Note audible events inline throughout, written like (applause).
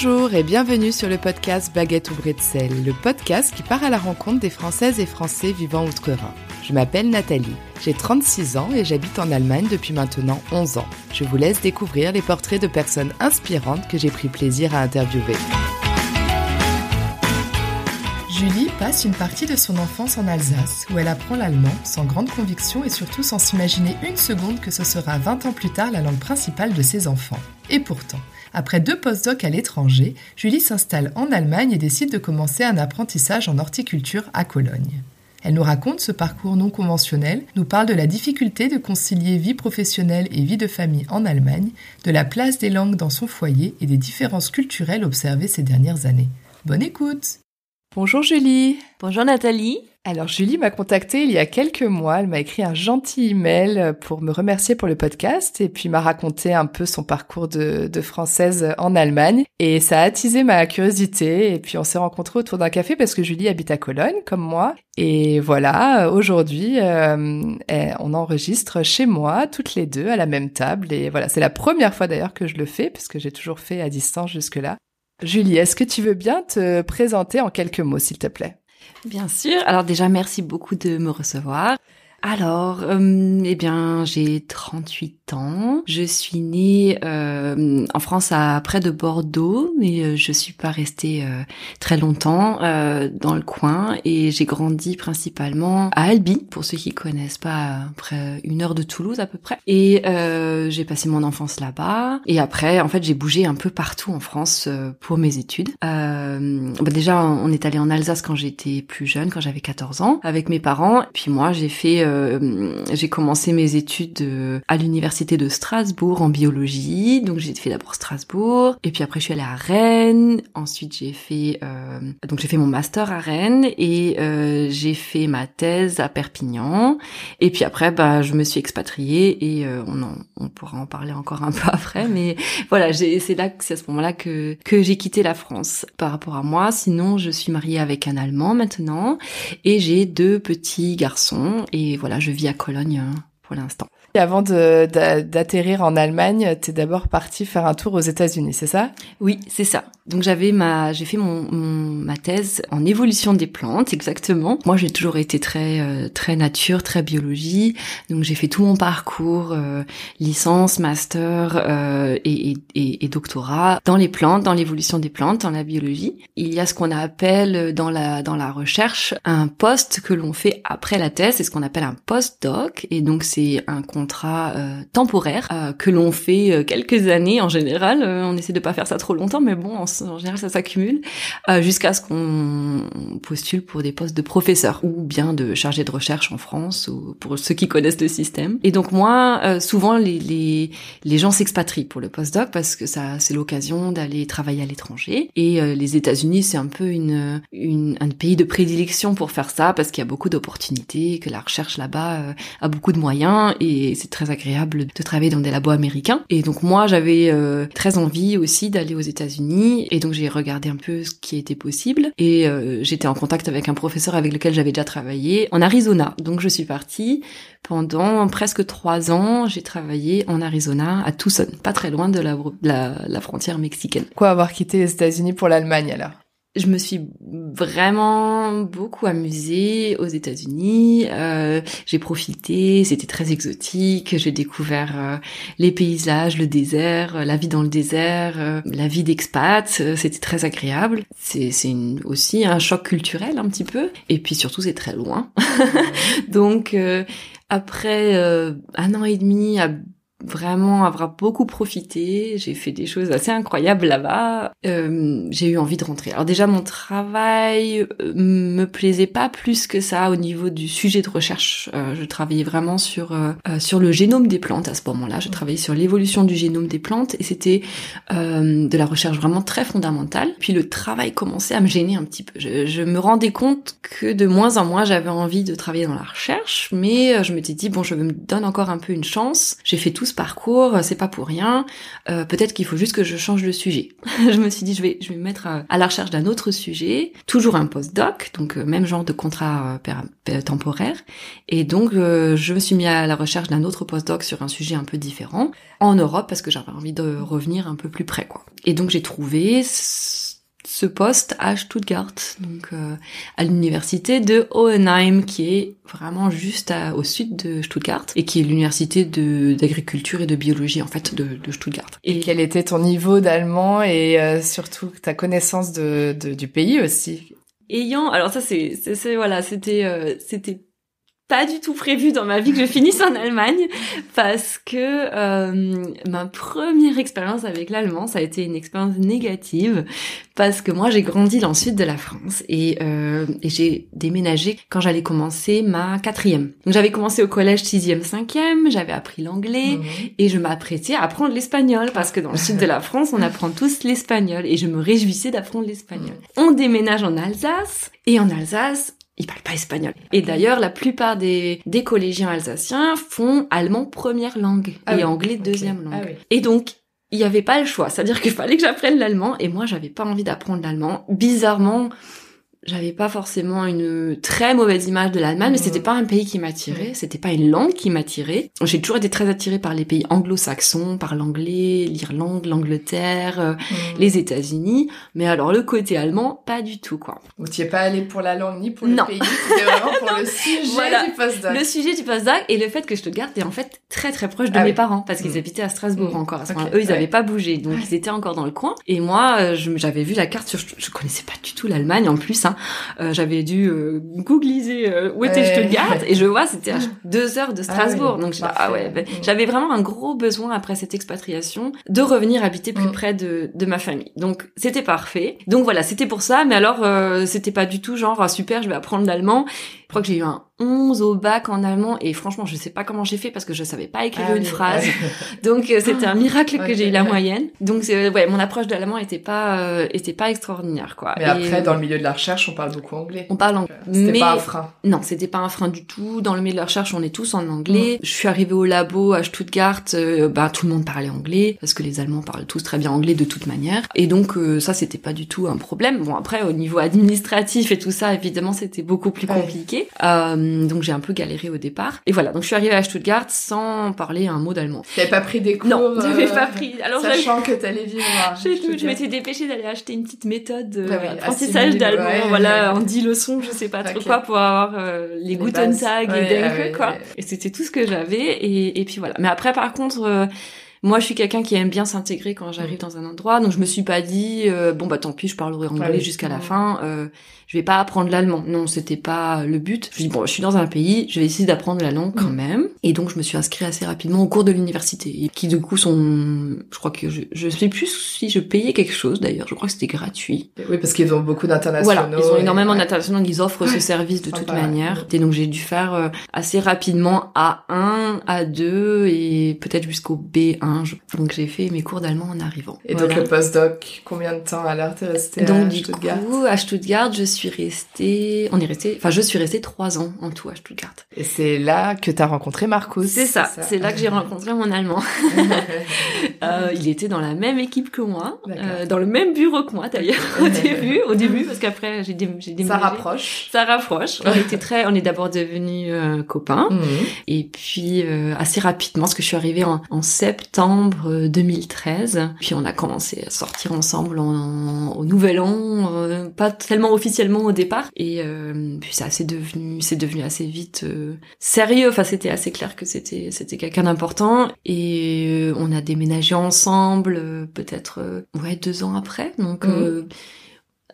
Bonjour et bienvenue sur le podcast Baguette ou Bretzel, le podcast qui part à la rencontre des Françaises et Français vivant outre-Rhin. Je m'appelle Nathalie, j'ai 36 ans et j'habite en Allemagne depuis maintenant 11 ans. Je vous laisse découvrir les portraits de personnes inspirantes que j'ai pris plaisir à interviewer. Julie passe une partie de son enfance en Alsace, où elle apprend l'allemand sans grande conviction et surtout sans s'imaginer une seconde que ce sera 20 ans plus tard la langue principale de ses enfants. Et pourtant, après deux post-docs à l'étranger, Julie s'installe en Allemagne et décide de commencer un apprentissage en horticulture à Cologne. Elle nous raconte ce parcours non conventionnel, nous parle de la difficulté de concilier vie professionnelle et vie de famille en Allemagne, de la place des langues dans son foyer et des différences culturelles observées ces dernières années. Bonne écoute Bonjour Julie. Bonjour Nathalie. Alors Julie m'a contactée il y a quelques mois, elle m'a écrit un gentil email pour me remercier pour le podcast et puis m'a raconté un peu son parcours de, française en Allemagne. Et ça a attisé ma curiosité. Et puis on s'est rencontrés autour d'un café parce que Julie habite à Cologne comme moi. Et voilà aujourd'hui euh, on enregistre chez moi toutes les deux à la même table. Et voilà c'est la première fois d'ailleurs que je le fais parce que j'ai toujours fait à distance jusque là Julie, est-ce que tu veux bien te présenter en quelques mots, s'il te plaît? Bien sûr. Alors déjà, merci beaucoup de me recevoir. Alors, euh, eh bien, j'ai 38 ans. Je suis née euh, en France à près de Bordeaux, mais euh, je suis pas restée euh, très longtemps euh, dans le coin et j'ai grandi principalement à Albi, pour ceux qui connaissent pas, près une heure de Toulouse à peu près. Et j'ai passé mon enfance là-bas. Et après, en fait, j'ai bougé un peu partout en France pour mes études. Bah déjà, on est allé en Alsace quand j'étais plus jeune, quand j'avais 14 ans, avec mes parents. Puis moi, j'ai fait euh, j'ai commencé mes études euh, à l'université de Strasbourg en biologie. Donc j'ai fait d'abord Strasbourg, et puis après je suis allée à Rennes. Ensuite j'ai fait euh, donc j'ai fait mon master à Rennes et j'ai fait ma thèse à Perpignan. Et puis après bah je me suis expatriée et on on pourra en parler encore un (laughs) peu après, mais voilà c'est là c'est à ce moment-là que que j'ai quitté la France par rapport à moi. Sinon je suis mariée avec un Allemand maintenant et j'ai deux petits garçons et voilà, je vis à Cologne hein, pour l'instant. Avant d'atterrir en Allemagne, t'es d'abord parti faire un tour aux États-Unis, c'est ça? Oui, c'est ça. Donc j'avais ma, j'ai fait mon, ma thèse en évolution des plantes, exactement. Moi, j'ai toujours été très euh, très nature, très biologie. Donc j'ai fait tout mon parcours, euh, licence, master euh, et, et, et, doctorat dans les plantes, dans l'évolution des plantes, dans la biologie. Il y a ce qu'on appelle dans la dans la recherche un poste que l'on fait après la thèse, c'est ce qu'on appelle un post-doc. Et donc c'est un contrat euh, temporaire euh, que l'on fait euh, quelques années en général. on essaie de pas faire ça trop longtemps, mais bon, en, général ça s'accumule jusqu'à ce qu'on postule pour des postes de professeur ou bien de chargé de recherche en France ou pour ceux qui connaissent le système. Et donc moi, souvent les, les, les gens s'expatrient pour le postdoc parce que ça c'est l'occasion d'aller travailler à l'étranger. Et les États-Unis c'est un peu une, une, un pays de prédilection pour faire ça parce qu'il y a beaucoup d'opportunités, que la recherche là-bas a beaucoup de moyens et c'est très agréable de travailler dans des labos américains. Et donc moi, j'avais euh, très envie aussi d'aller aux États-Unis et donc j'ai regardé un peu ce qui était possible et euh, j'étais en contact avec un professeur avec lequel j'avais déjà travaillé en Arizona. Donc je suis partie pendant presque trois ans. J'ai travaillé en Arizona, à Tucson, pas très loin de la, la, la frontière mexicaine. Quoi avoir quitté les États-Unis pour l'Allemagne alors? Je me suis vraiment beaucoup amusée aux États-Unis. Euh, j'ai profité, c'était très exotique. J'ai découvert euh, les paysages, le désert, la vie dans le désert, euh, la vie d'expat. C'était très agréable. C'est aussi un choc culturel un petit peu. Et puis surtout, c'est très loin. (laughs) Donc après un an et demi à vraiment avoir beaucoup profité. J'ai fait des choses assez incroyables là-bas. Euh, j'ai eu envie de rentrer. Alors déjà, mon travail euh, me plaisait pas plus que ça au niveau du sujet de recherche. Euh, je travaillais vraiment sur euh, sur le génome des plantes à ce moment-là. Je travaillais sur l'évolution du génome des plantes et c'était de la recherche vraiment très fondamentale. Puis le travail commençait à me gêner un petit peu. Je, je me rendais compte que de moins en moins j'avais envie de travailler dans la recherche, mais je m'étais dit bon, je me donne encore un peu une chance. J'ai fait tout ce parcours, c'est pas pour rien. Euh, peut-être qu'il faut juste que je change de sujet. (laughs) je me suis dit, je vais, je vais me mettre à, la recherche d'un autre sujet, toujours un post-doc, donc euh, même genre de contrat euh, temporaire. Et donc, je me suis mis à la recherche d'un autre post-doc sur un sujet un peu différent en Europe parce que j'avais envie de revenir un peu plus près, quoi. Et donc, j'ai trouvé poste à Stuttgart, donc euh, à l'université de Hohenheim, qui est vraiment juste au sud de Stuttgart et qui est l'université d'agriculture et de biologie en fait de, de, Stuttgart. Et quel était ton niveau d'allemand et euh, surtout ta connaissance de, du pays aussi? Ayant, alors ça c'est, c'est voilà, c'était euh, c'était pas du tout prévu dans ma vie que je finisse en Allemagne parce que euh, ma première expérience avec l'allemand, ça a été une expérience négative parce que moi j'ai grandi dans le sud de la France et, euh, et j'ai déménagé quand j'allais commencer ma quatrième. Donc j'avais commencé au collège sixième, cinquième, j'avais appris l'anglais mhm. et je m'apprêtais à apprendre l'espagnol parce que dans le sud de la France on apprend tous l'espagnol et je me réjouissais d'apprendre l'espagnol. Mhm. On déménage en Alsace et en Alsace ils parlent pas espagnol. Et d'ailleurs, la plupart des, des collégiens alsaciens font allemand première langue ah et anglais deuxième langue. Ah et donc, il n'y avait pas le choix. C'est-à-dire qu'il fallait que j'apprenne l'allemand et moi, j'avais pas envie d'apprendre l'allemand. Bizarrement, j'avais pas forcément une très mauvaise image de l'Allemagne, mais c'était pas un pays qui m'attirait, c'était pas une langue qui m'attirait. J'ai toujours été très attirée par les pays anglo-saxons, par l'anglais, l'Irlande, l'Angleterre, euh, mm. les États-Unis, mais alors le côté allemand, pas du tout quoi. Donc tu es pas allé pour la langue ni pour le pays, c'était vraiment (laughs) pour le sujet du postdoc. Le sujet du postdoc et le fait que je te garde est en fait très très proche de ah mes parents parce qu'ils mm. habitaient à Strasbourg mm. encore. Eux ils avaient pas bougé, donc ils étaient encore dans le coin. Et moi, euh, j'avais vu la carte sur, je connaissais pas du tout l'Allemagne en plus. Hein. Euh, j'avais dû euh, googliser euh, où était Stuttgart et je vois c'était à (laughs) deux heures de ah Strasbourg. donc ah ouais, ben, j'avais vraiment un gros besoin après cette expatriation de revenir habiter plus mm. près de, de ma famille. Donc c'était parfait. Donc voilà, c'était pour ça. Mais alors c'était pas du tout genre ah, super, je vais apprendre l'allemand. Je crois que j'ai eu un 11 au bac en allemand et franchement, je sais pas comment j'ai fait parce que je savais pas écrire ah une phrase. (laughs) Donc euh, c'était un miracle que j'ai eu la moyenne. Donc ouais, mon approche de l'allemand était pas euh, était pas extraordinaire quoi. Mais après dans le milieu de la recherche, on parle beaucoup anglais. On parle anglais. C'était pas un frein. Non, c'était pas un frein du tout. Dans le milieu de la recherche, on est tous en anglais. Mm. Je suis arrivée au labo à Stuttgart, euh, bah tout le monde parlait anglais parce que les Allemands parlent tous très bien anglais de toute manière. Et donc ça c'était pas du tout un problème. Bon après au niveau administratif et tout ça, évidemment, c'était beaucoup plus compliqué. Euh, donc j'ai un peu galéré au départ. Et voilà, donc je suis arrivée à Stuttgart sans parler un mot d'allemand. T'avais pas pris des cours Non, (laughs) j'avais pas euh, pris. Alors sachant que t'allais vivre. (laughs) je, je m'étais dépêchée d'aller acheter une petite méthode d'apprentissage d'allemand, voilà, en 10 leçons, je sais pas trop quoi, pour avoir euh, les, les Guten Tag et Denke, quoi. Et c'était tout ce que j'avais. Et, et puis voilà. Mais après, par contre moi, je suis quelqu'un qui aime bien s'intégrer quand j'arrive mm. dans un endroit, donc je me suis pas dit euh, bon bah tant pis, je parlerai anglais jusqu'à la fin. Euh, je vais pas apprendre l'allemand. Non, c'était pas le but. Je dis bon, je suis dans un pays, je vais essayer d'apprendre la langue quand même. Et donc je me suis inscrite assez rapidement au cours de l'université, qui du coup sont, je crois que je, je sais plus si je payais quelque chose d'ailleurs. Je crois que c'était gratuit. Oui, parce qu'ils ont beaucoup d'internationaux. Voilà, ils ont énormément d'internationaux, ils offrent ce service de toute manière. Et donc j'ai dû faire euh, assez rapidement A1, A2 et peut-être jusqu'au B1 donc j'ai fait mes cours d'allemand en arrivant. Et donc le postdoc, combien de temps alors t'es restée donc, à du Coup, à Stuttgart, je suis restée, on est resté, enfin je suis restée trois ans en tout à Stuttgart. Et c'est là que t'as rencontré Marcus. C'est ça, c'est là que j'ai rencontré mon allemand. (laughs) euh, il était dans la même équipe que moi, euh, dans le même bureau que moi d'ailleurs (laughs) au début, au début parce qu'après j'ai déménagé. Ça rapproche. Ça rapproche. On était très, on est d'abord devenus euh, copains mhm. et puis assez rapidement, parce que je suis arrivée en, en septembre septembre 2013. Euh, Puis on a commencé à sortir ensemble en, au Nouvel An, pas tellement officiellement au départ. Et euh, puis ça c'est devenu, c'est devenu assez vite sérieux. Enfin c'était assez clair que c'était c'était quelqu'un d'important. Et on a déménagé ensemble, peut-être ouais deux ans après. Donc mmh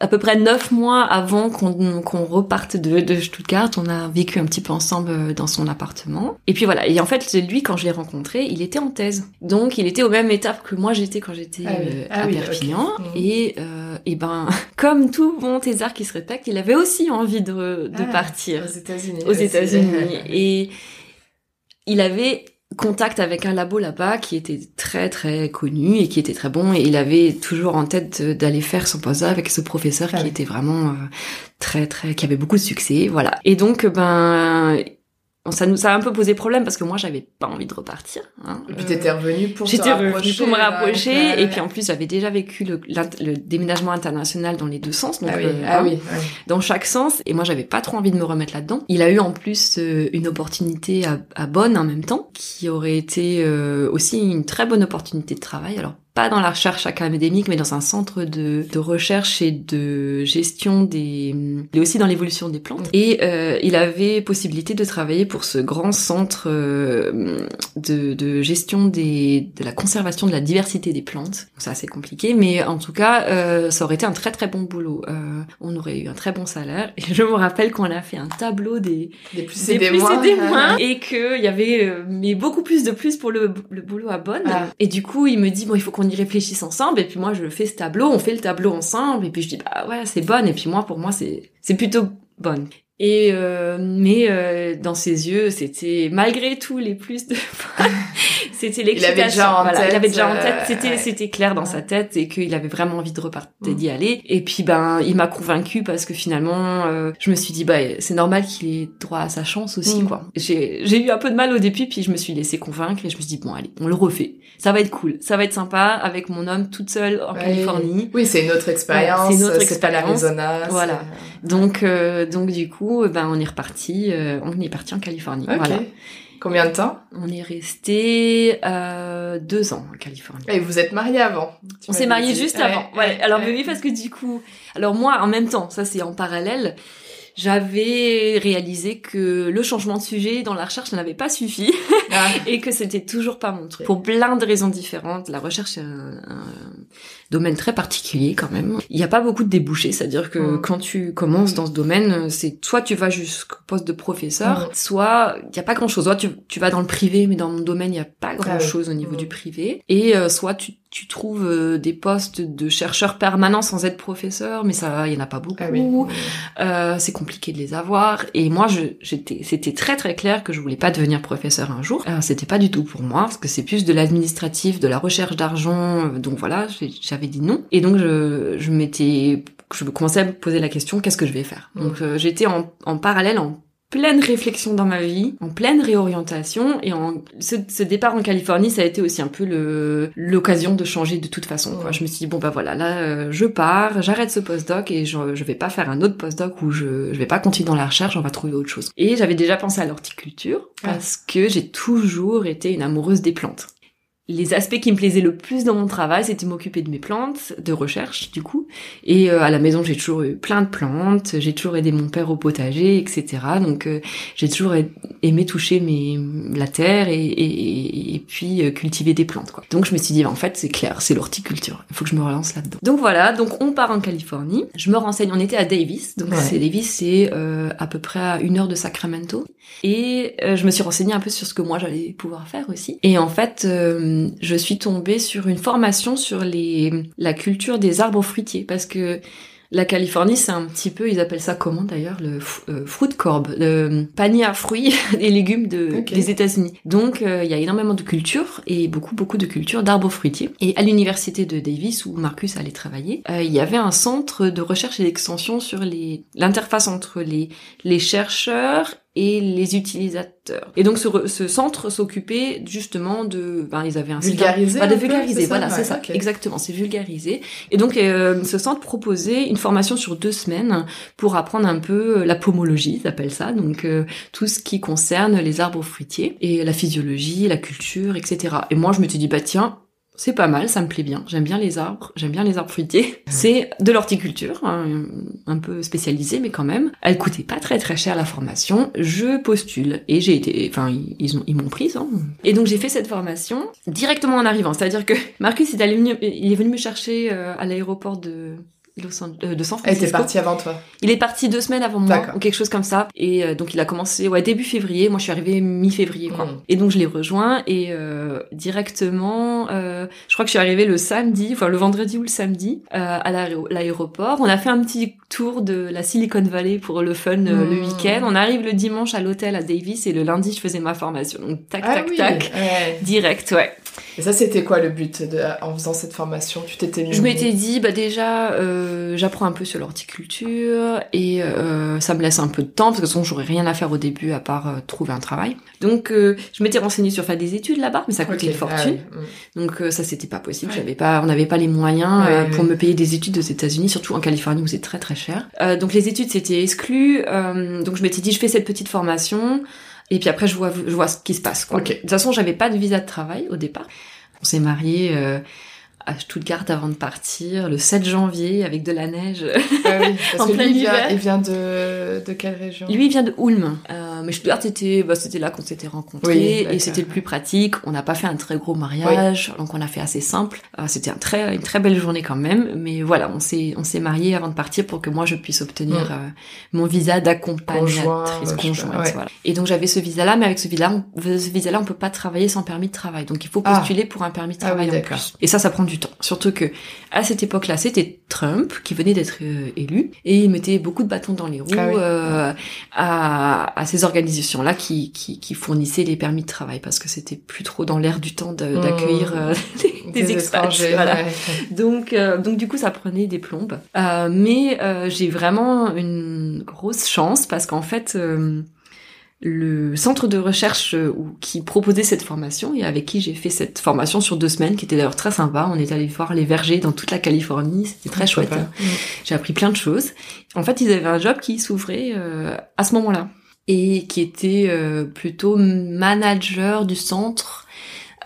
à peu près neuf mois avant qu'on reparte de, de, Stuttgart, on a vécu un petit peu ensemble euh, dans son appartement. Et puis voilà. Et en fait, lui, quand je l'ai rencontré, il était en thèse. Donc, il était au même étape que moi j'étais quand j'étais ah euh, ah à Perpignan. Mmh. Et, euh, et ben, (laughs) comme tout bon thésard qui se respecte, il avait aussi envie de, de ah, partir aux États-Unis. Aux États-Unis. (laughs) et il avait contact avec un labo là-bas qui était très très connu et qui était très bon. Et il avait toujours en tête d'aller faire son posa avec ce professeur qui était vraiment euh, très très qui avait beaucoup de succès. Voilà. Et donc ben ça nous ça a un peu posé problème parce que moi j'avais pas envie de repartir. Hein. Et puis t'étais revenue pour J'étais revenue pour me rapprocher et puis en plus j'avais déjà vécu le, le, déménagement international dans les deux sens donc ah oui, ah hein, oui, dans chaque sens et moi j'avais pas trop envie de me remettre là-dedans. Il a eu en plus une opportunité à, à Bonn en même temps qui aurait été aussi une très bonne opportunité de travail. Alors pas dans la recherche académique, mais dans un centre de, de recherche et de gestion des, et aussi dans l'évolution des plantes. Et euh, il avait possibilité de travailler pour ce grand centre euh, de, de, gestion des, de la conservation de la diversité des plantes. Ça c'est compliqué, mais en tout cas, euh, ça aurait été un très très bon boulot. Euh, on aurait eu un très bon salaire. Et je me rappelle qu'on a fait un tableau des, des plus et des, moins, et qu'il y avait euh, mais beaucoup plus de plus pour le, le boulot à Bonn. Ah. Et du coup, il me dit bon, il faut qu'on on y ensemble et puis moi je fais ce tableau, on fait le tableau ensemble et puis je dis bah ouais c'est bonne et puis moi pour moi c'est c'est plutôt bonne. Et euh, mais euh, dans ses yeux, c'était malgré tout les plus de (laughs) c'était l'excitation. Il avait déjà en tête. Il avait déjà en tête. Euh, c'était c'était clair dans sa tête et qu'il avait vraiment envie de repartir mm. d'y aller. Et puis ben il m'a convaincu parce que finalement je me suis dit bah c'est normal qu'il ait droit à sa chance aussi mm. quoi. J'ai j'ai eu un peu de mal au début puis je me suis laissé convaincre et je me suis dit bon allez on le refait. Ça va être cool. Ça va être sympa avec mon homme toute seule en Californie. Oui c'est une autre expérience. c'est une autre expérience. pas l'Arizona. Voilà. Donc donc du coup ben on est reparti, euh, on est parti en Californie. Voilà. Combien de temps On est resté euh, deux ans en Californie. Et vous êtes mariés avant On s'est mariés juste avant. Ouais. alors oui, parce que du coup, alors moi en même temps, ça c'est en parallèle j'avais réalisé que le changement de sujet dans la recherche n'avait pas suffi ah. (laughs) et que c'était toujours pas mon truc. Pour plein de raisons différentes, la recherche est un, domaine très particulier quand même. Il n'y a pas beaucoup de débouchés, c'est-à-dire que mm. quand tu commences dans ce domaine, c'est soit tu vas jusqu'au poste de professeur, mm. soit il n'y a pas grand-chose. Soit tu, tu vas dans le privé, mais dans mon domaine, il n'y a pas ah grand-chose au niveau mm. du privé. Et euh, soit tu tu trouves euh, des postes de chercheurs permanents sans être professeur, mais ça, il y en a pas beaucoup. Ah euh, c'est compliqué de les avoir. Et moi, j'étais, c'était très très clair que je voulais pas devenir professeur un jour. Euh, c'était pas du tout pour moi, parce que c'est plus de l'administratif, de la recherche d'argent. Donc voilà, j'avais dit non. Et donc je, je m'étais, je commençais à me poser la question, qu'est-ce que je vais faire? Donc j'étais en, en parallèle, en pleine réflexion dans ma vie, en pleine réorientation et en ce, ce, départ en Californie, ça a été aussi un peu le l'occasion de changer de toute façon. Quoi. Je me suis dit bon bah voilà, là euh, je pars, j'arrête ce postdoc et je, je vais pas faire un autre postdoc où je je vais pas continuer dans la recherche, on va trouver autre chose. Et j'avais déjà pensé à l'horticulture parce que j'ai toujours été une amoureuse des plantes les aspects qui me plaisaient le plus dans mon travail, c'était m'occuper de mes plantes, de recherche du coup. Et euh, à la maison, j'ai toujours eu plein de plantes, j'ai toujours aidé mon père au potager, etc. Donc euh, j'ai toujours aimé toucher mes, la terre et, et, et puis euh, cultiver des plantes. Quoi. Donc je me suis dit, en fait, c'est clair, c'est l'horticulture. Il faut que je me relance là-dedans. Donc voilà, donc on part en Californie. Je me renseigne, on était à Davis. Donc c'est Davis, c'est à peu près à une heure de Sacramento. Et je me suis renseignée un peu sur ce que moi j'allais pouvoir faire aussi. Et en fait euh, je suis tombée sur une formation sur les la culture des arbres fruitiers parce que la Californie, c'est un petit peu, ils appellent ça comment d'ailleurs, le euh, fruit corb, le panier à fruits (laughs) et légumes de, des États-Unis. Donc, euh, il y a énormément de cultures et beaucoup, beaucoup de cultures d'arbres fruitiers. Et à l'université de Davis, où Marcus allait travailler, il y avait un centre de recherche et d'extension sur les l'interface entre les les chercheurs et les utilisateurs. Et donc ce, ce centre s'occupait justement de, ben ils avaient un vulgariser, de vulgariser, voilà, c'est ça, exactement, c'est vulgariser. Et donc euh, ce centre proposait une formation sur deux semaines pour apprendre un peu la pomologie, ils appellent ça, donc euh, tout ce qui concerne les arbres fruitiers et la physiologie, la culture, etc. Et moi je me suis dit bah tiens, c'est pas mal, ça me plaît bien. J'aime bien les arbres, j'aime bien les arbres fruitiers. C'est de l'horticulture, hein, un peu spécialisée, mais quand même. Elle coûtait pas très très cher la formation. Je postule et j'ai été, enfin ils ils m'ont prise. Hein. Et donc j'ai fait cette formation directement en arrivant. C'est-à-dire que (laughs) Marcus est, venu, il est venu me chercher euh, à l'aéroport de euh, de San Francisco. Elle était parti avant toi. Il est parti deux semaines avant moi ou quelque chose comme ça. Et euh, donc il a commencé ouais début février. Moi je suis arrivée mi-février quoi. Mm. Et donc je l'ai rejoint et euh, directement, euh, je crois que je suis arrivée le samedi, enfin le vendredi ou le samedi à l'aéroport. On a fait un petit tour de la Silicon Valley pour le fun le mm. week-end. On arrive le dimanche à l'hôtel à Davis et le lundi je faisais ma formation. Donc tac ah tac tac, direct ouais. Et ça, c'était quoi le but de, en faisant cette formation? Tu t'étais mis Je m'étais dit, bah déjà, euh, j'apprends un peu sur l'horticulture et euh, ça me laisse un peu de temps parce que de toute façon, j'aurais rien à faire au début à part euh, trouver un travail. Donc, euh, je m'étais renseignée sur faire des études là-bas, mais ça coûtait une fortune. Ah oui. Donc euh, ça c'était pas possible, Ouais. j'avais pas on n'avait pas les moyens Ouais, ouais. pour me payer des études aux États-Unis, surtout en Californie où c'est très très cher. Euh, donc les études c'était exclu. euh, donc je m'étais dit je fais cette petite formation et puis après je vois je vois ce qui se passe quoi. Ok. De toute façon, j'avais pas de visa de travail au départ. On s'est mariés euh, à Stuttgart avant de partir le 7 janvier avec de la neige. Ah oui, parce (laughs) En que plein lui, il vient, hiver. il vient de, de quelle région? Lui il vient de Ulm, euh, mais Stuttgart c'était bah, c'était là qu'on s'était rencontrés Oui, et c'était le plus pratique. On n'a pas fait un très gros mariage, donc on a fait assez simple. Euh, c'était un très une très belle journée quand même, mais voilà, on s'est on s'est mariés avant de partir pour que moi je puisse obtenir Mm. euh, mon visa d'accompagnatrice conjointe. Voilà. Et donc j'avais ce visa là, mais avec ce visa là, on, ce visa là on peut pas travailler sans permis de travail, donc il faut Ah. postuler pour un permis de Ah travail en d'accord. plus. Et ça, ça prend du temps, surtout que à cette époque-là, c'était Trump qui venait d'être euh, élu et il mettait beaucoup de bâtons dans les roues Ah oui. euh, à, à ces organisations-là qui, qui, qui fournissaient les permis de travail parce que c'était plus trop dans l'air du temps de- Mmh. d'accueillir euh, (laughs) des, des expats. Voilà. ouais. Donc, euh, donc du coup, ça prenait des plombes. Euh, mais euh, j'ai vraiment une grosse chance parce qu'en fait, euh, le centre de recherche euh, qui proposait cette formation et avec qui j'ai fait cette formation sur deux semaines, qui était d'ailleurs très sympa. On est allé voir les vergers dans toute la Californie. C'était très chouette. Sympa. J'ai appris plein de choses. En fait, ils avaient un job qui s'ouvrait euh, à ce moment-là et qui était euh, plutôt manager du centre.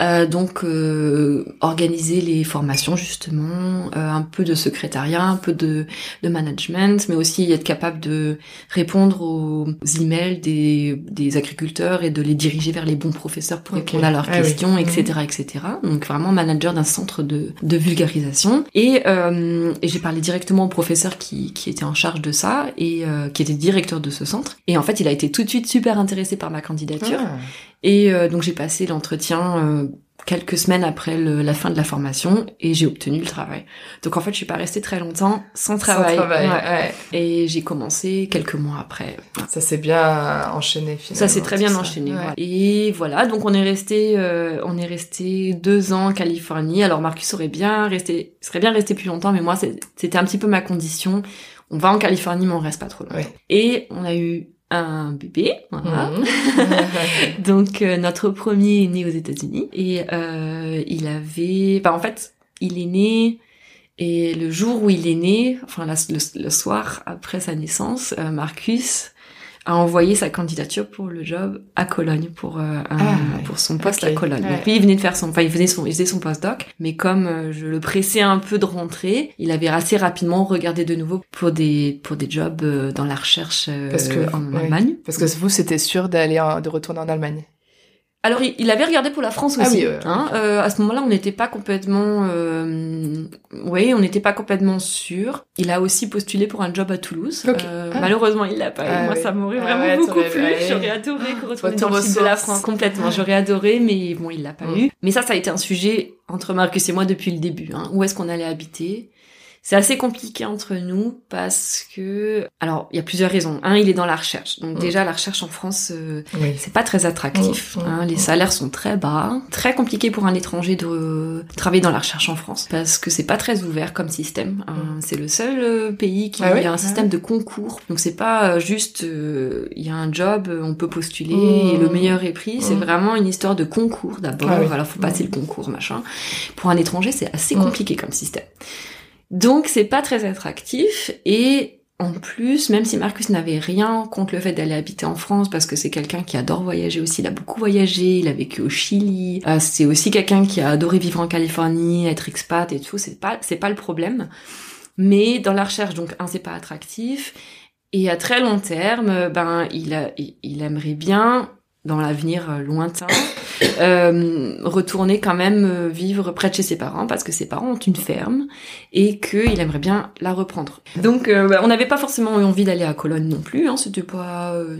Euh, donc euh, organiser les formations justement, euh, un peu de secrétariat, un peu de, de management, mais aussi être capable de répondre aux emails des, des agriculteurs et de les diriger vers les bons professeurs pour répondre à leurs Ah questions, Mhm. etc., etc. Donc vraiment manager d'un centre de, de vulgarisation. Et, euh, et j'ai parlé directement au professeur qui, qui était en charge de ça et euh, qui était directeur de ce centre. Et en fait, il a été tout de suite super intéressé par ma candidature. Ah. Et euh, donc j'ai passé l'entretien euh, quelques semaines après le- la fin de la formation et j'ai obtenu le travail. Donc en fait, je suis pas restée très longtemps sans travail. Sans travail, Ouais. ouais. Et j'ai commencé quelques mois après. Ça s'est bien enchaîné finalement. Ça s'est très bien ça. enchaîné. Ouais. Et voilà, donc on est resté, euh, on est resté deux ans en Californie. Alors Marcus aurait bien resté, serait bien resté plus longtemps, mais moi c'était un petit peu ma condition. On va en Californie, mais on reste pas trop longtemps. Et on a eu un bébé, voilà. Mhm. (laughs) Donc euh, notre premier est né aux États-Unis et euh, il avait, enfin en fait, il est né et le jour où il est né, enfin la- le, le soir après sa naissance, euh, Marcus a envoyé sa candidature pour le job à Cologne pour euh, un- Ah, pour son poste à Cologne. ouais. Donc lui il venait de faire son, enfin il faisait son, il faisait son postdoc, mais comme euh, je le pressais un peu de rentrer, il avait assez rapidement regardé de nouveau pour des pour des jobs euh, dans la recherche euh, Parce que- en ouais. Allemagne. Parce que vous, c'était sûr d'aller de retourner en Allemagne. Alors, il, avait regardé pour la France Ah aussi. oui, ouais, hein. Euh, à ce moment-là, on n'était pas complètement, euh, oui, on n'était pas complètement sûr. Il a aussi postulé pour un job à Toulouse. Ok. Euh, Ah. Malheureusement, il l'a pas eu. Ah Moi, oui. ça m'aurait Ah vraiment ouais, beaucoup plu. J'aurais adoré retourner Retour dans le sud de la. France complètement. J'aurais adoré, mais bon, il l'a pas Mm. eu. Mais ça, ça a été un sujet entre Marcus et moi depuis le début. Hein. Où est-ce qu'on allait habiter? C'est assez compliqué entre nous parce que, alors, il y a plusieurs raisons. Un, il est dans la recherche. Donc Mm. déjà, la recherche en France, euh, Oui. c'est pas très attractif. Mm, mm, hein, les salaires sont très bas, très compliqué pour un étranger de travailler dans la recherche en France parce que c'est pas très ouvert comme système. hein. C'est le seul euh, pays qui Ah oui a un Ah système de concours. Donc c'est pas euh, juste euh, il y a un job, on peut postuler et le meilleur est pris. C'est vraiment une histoire de concours d'abord. Ah oui. Alors faut passer le concours machin. Pour un étranger, c'est assez compliqué comme système. Donc c'est pas très attractif et en plus, même si Marcus n'avait rien contre le fait d'aller habiter en France, parce que c'est quelqu'un qui adore voyager aussi, il a beaucoup voyagé, il a vécu au Chili, euh, c'est aussi quelqu'un qui a adoré vivre en Californie, être expat et tout, c'est pas, c'est pas le problème. Mais dans la recherche, donc, un, c'est pas attractif, et à très long terme, ben, il, il aimerait bien, dans l'avenir euh, lointain, (coughs) euh, retourner quand même euh, vivre près de chez ses parents parce que ses parents ont une ferme et qu'il aimerait bien la reprendre. Donc euh, bah, on n'avait pas forcément eu envie d'aller à Cologne non plus, hein, c'était pas euh,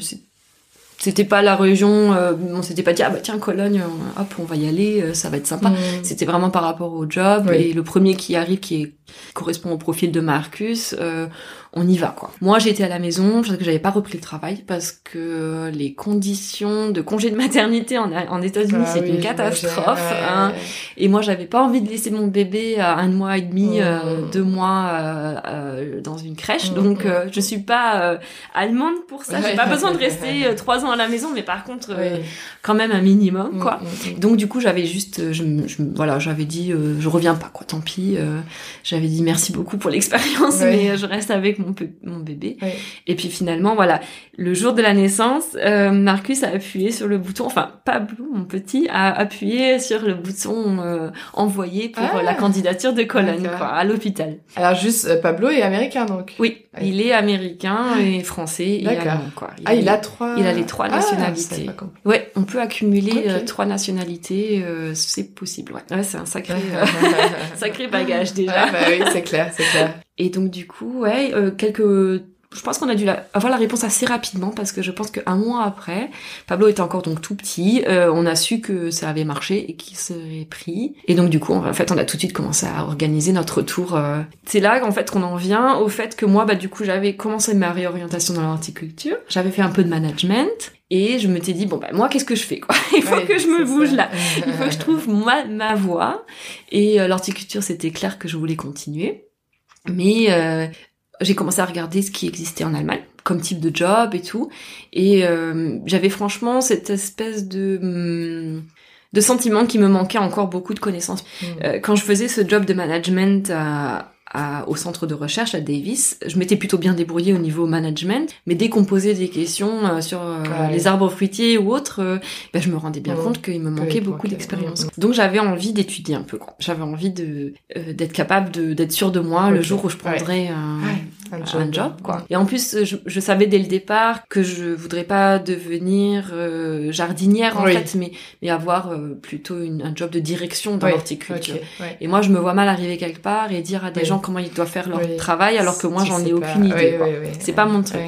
c'était pas la région euh, on s'était pas dit ah bah tiens Cologne hop on va y aller ça va être sympa. Mm. C'était vraiment par rapport au job Oui. et le premier qui arrive qui est- correspond au profil de Marcus. euh, on y va quoi. Moi j'étais à la maison parce que j'avais pas repris le travail parce que les conditions de congé de maternité en, en États-Unis Ah c'est oui, une catastrophe. hein. Et moi j'avais pas envie de laisser mon bébé à un mois et demi, Mm. euh, deux mois euh, euh, dans une crèche. Mm, Donc mm. euh, je suis pas euh, allemande pour ça. J'ai pas besoin de rester (laughs) euh, trois ans à la maison, mais par contre euh, Oui. quand même un minimum Mm, quoi. Donc du coup j'avais juste, euh, je, je voilà, j'avais dit euh, je reviens pas quoi, tant pis. euh, j'avais dit merci beaucoup pour l'expérience, Ouais. mais je reste avec mon, bébé. Ouais. Et puis finalement voilà, le jour de la naissance, euh, Marcus a appuyé sur le bouton, enfin Pablo mon petit a appuyé sur le bouton euh, envoyé pour Ah. euh, la candidature de Cologne quoi, à l'hôpital. Alors juste, euh, Pablo est américain donc. Oui. Il est américain et français et D'accord. allemand quoi. Ah, il a trois. il a les trois Ah, nationalités. pas. Ouais, on peut accumuler Ok. euh, trois nationalités, euh, c'est possible. Ouais, ouais c'est un sacré, euh, (laughs) sacré bagage (laughs) déjà. Ah bah oui, c'est clair, c'est clair. Et donc du coup, ouais, euh, quelques je pense qu'on a dû la- avoir la réponse assez rapidement parce que je pense qu'un mois après, Pablo était encore donc tout petit, euh, on a su que ça avait marché et qu'il serait pris. Et donc du coup, en fait, on a tout de suite commencé à organiser notre tour. euh. C'est là en fait qu'on en vient au fait que moi, bah du coup, j'avais commencé ma réorientation dans l'horticulture. J'avais fait un peu de management et je me suis dit bon bah moi, qu'est-ce que je fais quoi? (laughs) Il faut Ouais, que je me bouge ça. là. Il faut que je trouve ma, ma voie. Et euh, l'horticulture, c'était clair que je voulais continuer. Mais euh, j'ai commencé à regarder ce qui existait en Allemagne comme type de job et tout. Et euh, j'avais franchement cette espèce de... hum, de sentiment qui me manquait encore beaucoup de connaissances. Mm. Euh, quand je faisais ce job de management à, à- au centre de recherche à Davis, je m'étais plutôt bien débrouillée au niveau management, mais dès qu'on posait des questions euh, sur euh, Ouais. les arbres fruitiers ou autres, euh, ben, je me rendais bien compte qu'il me manquait beaucoup d'expérience. Donc j'avais envie d'étudier un peu. J'avais envie de euh, d'être capable de d'être sûre de moi le jour où je prendrais un, job, quoi. Et en plus, je, je savais dès le départ que je voudrais pas devenir euh, jardinière en Oui. fait, mais mais avoir euh, plutôt une, un job de direction dans Oui, l'horticulture. Ouais. Et moi, je me vois mal arriver quelque part et dire à des Oui. gens comment ils doivent faire leur travail, alors que moi, j'en ai pas. aucune idée. C'est pas mon truc.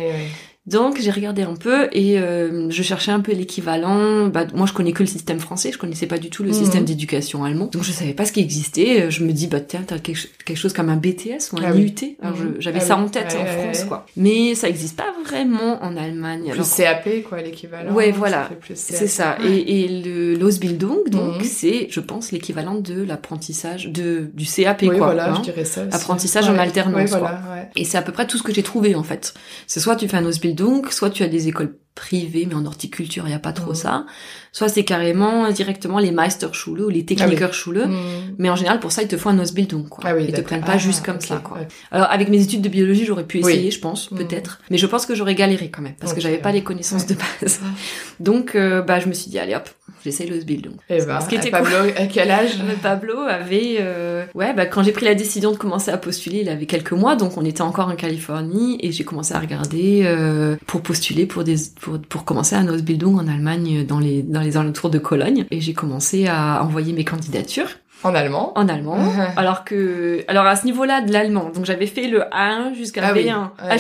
Oui, oui. Donc j'ai regardé un peu et euh, je cherchais un peu l'équivalent. Bah, moi je connais que le système français, je connaissais pas du tout le Mhm. système d'éducation allemand. Donc je savais pas ce qui existait. Je me dis bah tiens t'as quelque, ch- quelque chose comme un BTS ou un Ah oui. IUT. Alors, je- Mhm. j'avais Ah ça oui. en tête Ouais, en ouais, France ouais. quoi. Mais ça existe pas vraiment en Allemagne. Plus Alors, CAP, quoi, l'équivalent. Ouais, voilà. c'est ça. Et, et le l'Ausbildung, donc, Mhm. c'est, je pense, l'équivalent de l'apprentissage de du CAP, Oui, quoi. voilà, hein. je dirais ça aussi. Apprentissage en alternance, Oui, quoi. voilà, ouais. Et c'est à peu près tout ce que j'ai trouvé en fait. C'est soit tu fais un Ausbildung, soit tu as des écoles privées, mais en horticulture il y a pas trop Mhm. ça. Soit c'est carrément directement les Meisterschule ou les Technikerschule. Mm. Mais en général pour ça ils te font un Ausbildung quoi. Ah oui, ils te prennent pas Ah, juste comme ça quoi. Alors avec mes études de biologie j'aurais pu Oui. essayer je pense Mhm. peut-être, mais je pense que j'aurais galéré quand même parce que Ok, j'avais pas les connaissances de base. (laughs) Donc euh, bah je me suis dit allez hop j'essaye l'Ausbildung. Et ben, Ce qui était Pablo, à quel âge (laughs) Pablo avait, euh, ouais, bah, quand j'ai pris la décision de commencer à postuler, il avait quelques mois, donc on était encore en Californie, et j'ai commencé à regarder euh, pour postuler pour des, pour, pour commencer un Ausbildung en Allemagne dans les dans les alentours de Cologne, et j'ai commencé à envoyer mes candidatures En allemand en allemand, (laughs) alors que, alors à ce niveau-là de l'allemand, donc j'avais fait le A1 jusqu'à Ah B1 oui, à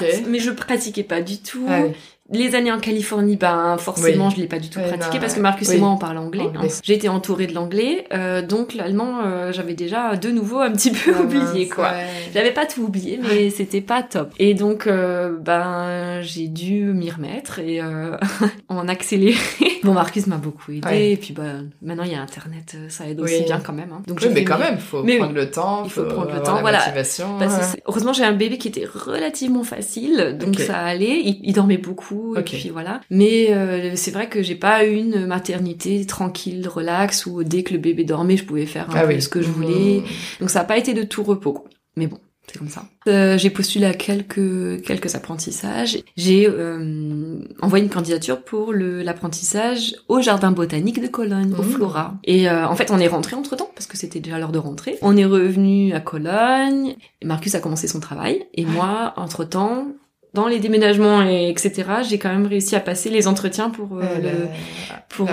ok. mais je pratiquais pas du tout. Ah oui. Les années en Californie, ben forcément, Oui. je l'ai pas du tout pratiqué parce que. Marcus et moi on parle anglais. Anglais. hein. J'ai été entourée de l'anglais, euh, donc l'allemand, euh, j'avais déjà de nouveau un petit peu Ah, (laughs) oublié quoi. ouais. J'avais pas tout oublié, mais c'était pas top. Et donc, euh, ben, j'ai dû m'y remettre et euh, (laughs) en accéléré. (laughs) Bon, Marcus m'a beaucoup aidé. Ouais. Et puis, bah, maintenant, il y a Internet, euh, ça aide Oui. aussi bien quand même. hein. Donc, Oui, j'ai mais quand même, faut Mais prendre le temps. il faut prendre le temps, la voilà. motivation. Parce que ouais. c'est- heureusement, j'ai un bébé qui était relativement facile, donc ça allait. Il, il dormait beaucoup, et puis voilà. Mais euh, c'est vrai que j'ai pas eu une maternité tranquille, relax, où dès que le bébé dormait, je pouvais faire un Ah peu oui. ce que je voulais. Donc ça a pas été de tout repos. quoi. Mais bon, c'est comme ça. Euh, j'ai postulé à quelques quelques apprentissages. J'ai euh, envoyé une candidature pour le l'apprentissage au jardin botanique de Cologne, au Mhm. Flora. Et euh, en fait, on est rentré entre temps parce que c'était déjà l'heure de rentrer. On est revenu à Cologne. Marcus a commencé son travail et moi, entre temps. Dans les déménagements et etc., j'ai quand même réussi à passer les entretiens pour euh, Euh, le pour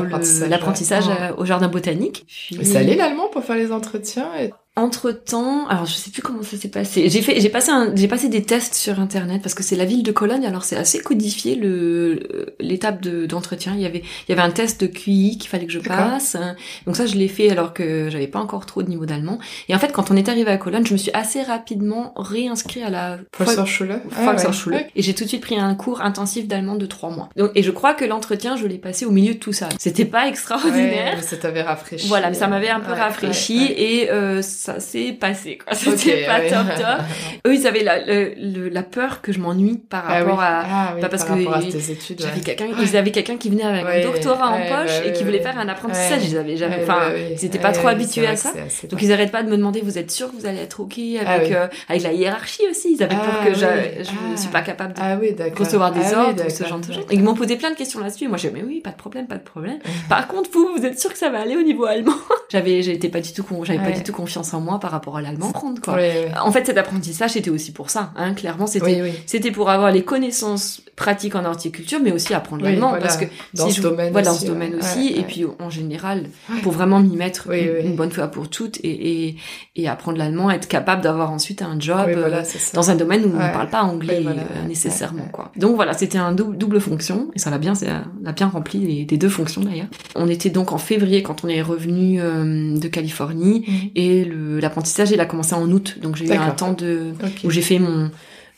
l'apprentissage, ouais. euh, au jardin botanique. Puis- Mais ça allait l'allemand pour faire les entretiens et... entre temps, alors je sais plus comment ça s'est passé. J'ai fait, j'ai passé, j'ai passé des tests sur internet parce que c'est la ville de Cologne. Alors c'est assez codifié le l'étape de d'entretien. Il y avait, il y avait un test de QI qu'il fallait que je passe. Donc ça, je l'ai fait alors que j'avais pas encore trop de niveau d'allemand. Et en fait, quand on est arrivé à Cologne, je me suis assez rapidement réinscrit à la Volkshochschule. Ah, Et j'ai tout de suite pris un cours intensif d'allemand de trois mois. Donc, et je crois que l'entretien, je l'ai passé au milieu de tout ça. C'était pas extraordinaire. Ouais, ça t'avait rafraîchi. Voilà, ça m'avait un peu rafraîchi et euh, ça s'est passé. Quoi. (laughs) C'était pas top top. (laughs) Eux, ils avaient la, la peur que je m'ennuie par Ah rapport à, Ah oui, pas parce par que rapport à tes études. j'avais ouais. quelqu'un, ils avaient quelqu'un qui venait avec un doctorat en poche bah et qui voulait faire un apprentissage. Ils avaient jamais, enfin, bah ils étaient pas trop habitués à ça. que Donc ils arrêtent pas de me demander, vous êtes sûr que vous allez être ok avec Ah oui. euh, avec la hiérarchie aussi? Ils avaient peur Ah que oui. j'a- je Ah. suis pas capable de recevoir des ordres ou ce genre de choses. ils m'ont posé plein de questions là-dessus. Moi, j'ai dit, mais oui, pas de problème, pas de problème. (laughs) Par contre, vous, vous êtes sûr que ça va aller au niveau allemand? J'avais, j'étais pas du tout, j'avais pas du tout confiance en moi par rapport à l'allemand. Prendre quoi. Oui, oui. En fait, cet apprentissage, c'était aussi pour ça. Hein, clairement, c'était Oui, c'était pour avoir les connaissances pratiques en horticulture, mais aussi apprendre l'allemand voilà. parce que Dans si ce je- domaine voilà, aussi, dans ce domaine ouais. aussi, Ouais, et ouais. puis en général, pour vraiment m'y mettre une, bonne fois pour toutes et, et, et apprendre l'allemand, être capable d'avoir ensuite un job euh, dans un domaine où on ne parle pas anglais voilà, euh, nécessairement quoi. Donc voilà, c'était un dou- double fonction et ça l'a bien, ça l'a bien rempli les, les deux fonctions d'ailleurs. On était donc en février quand on est revenu euh, de Californie Mhm. et le- l'apprentissage il a commencé en août, donc j'ai eu un temps de où j'ai fait mon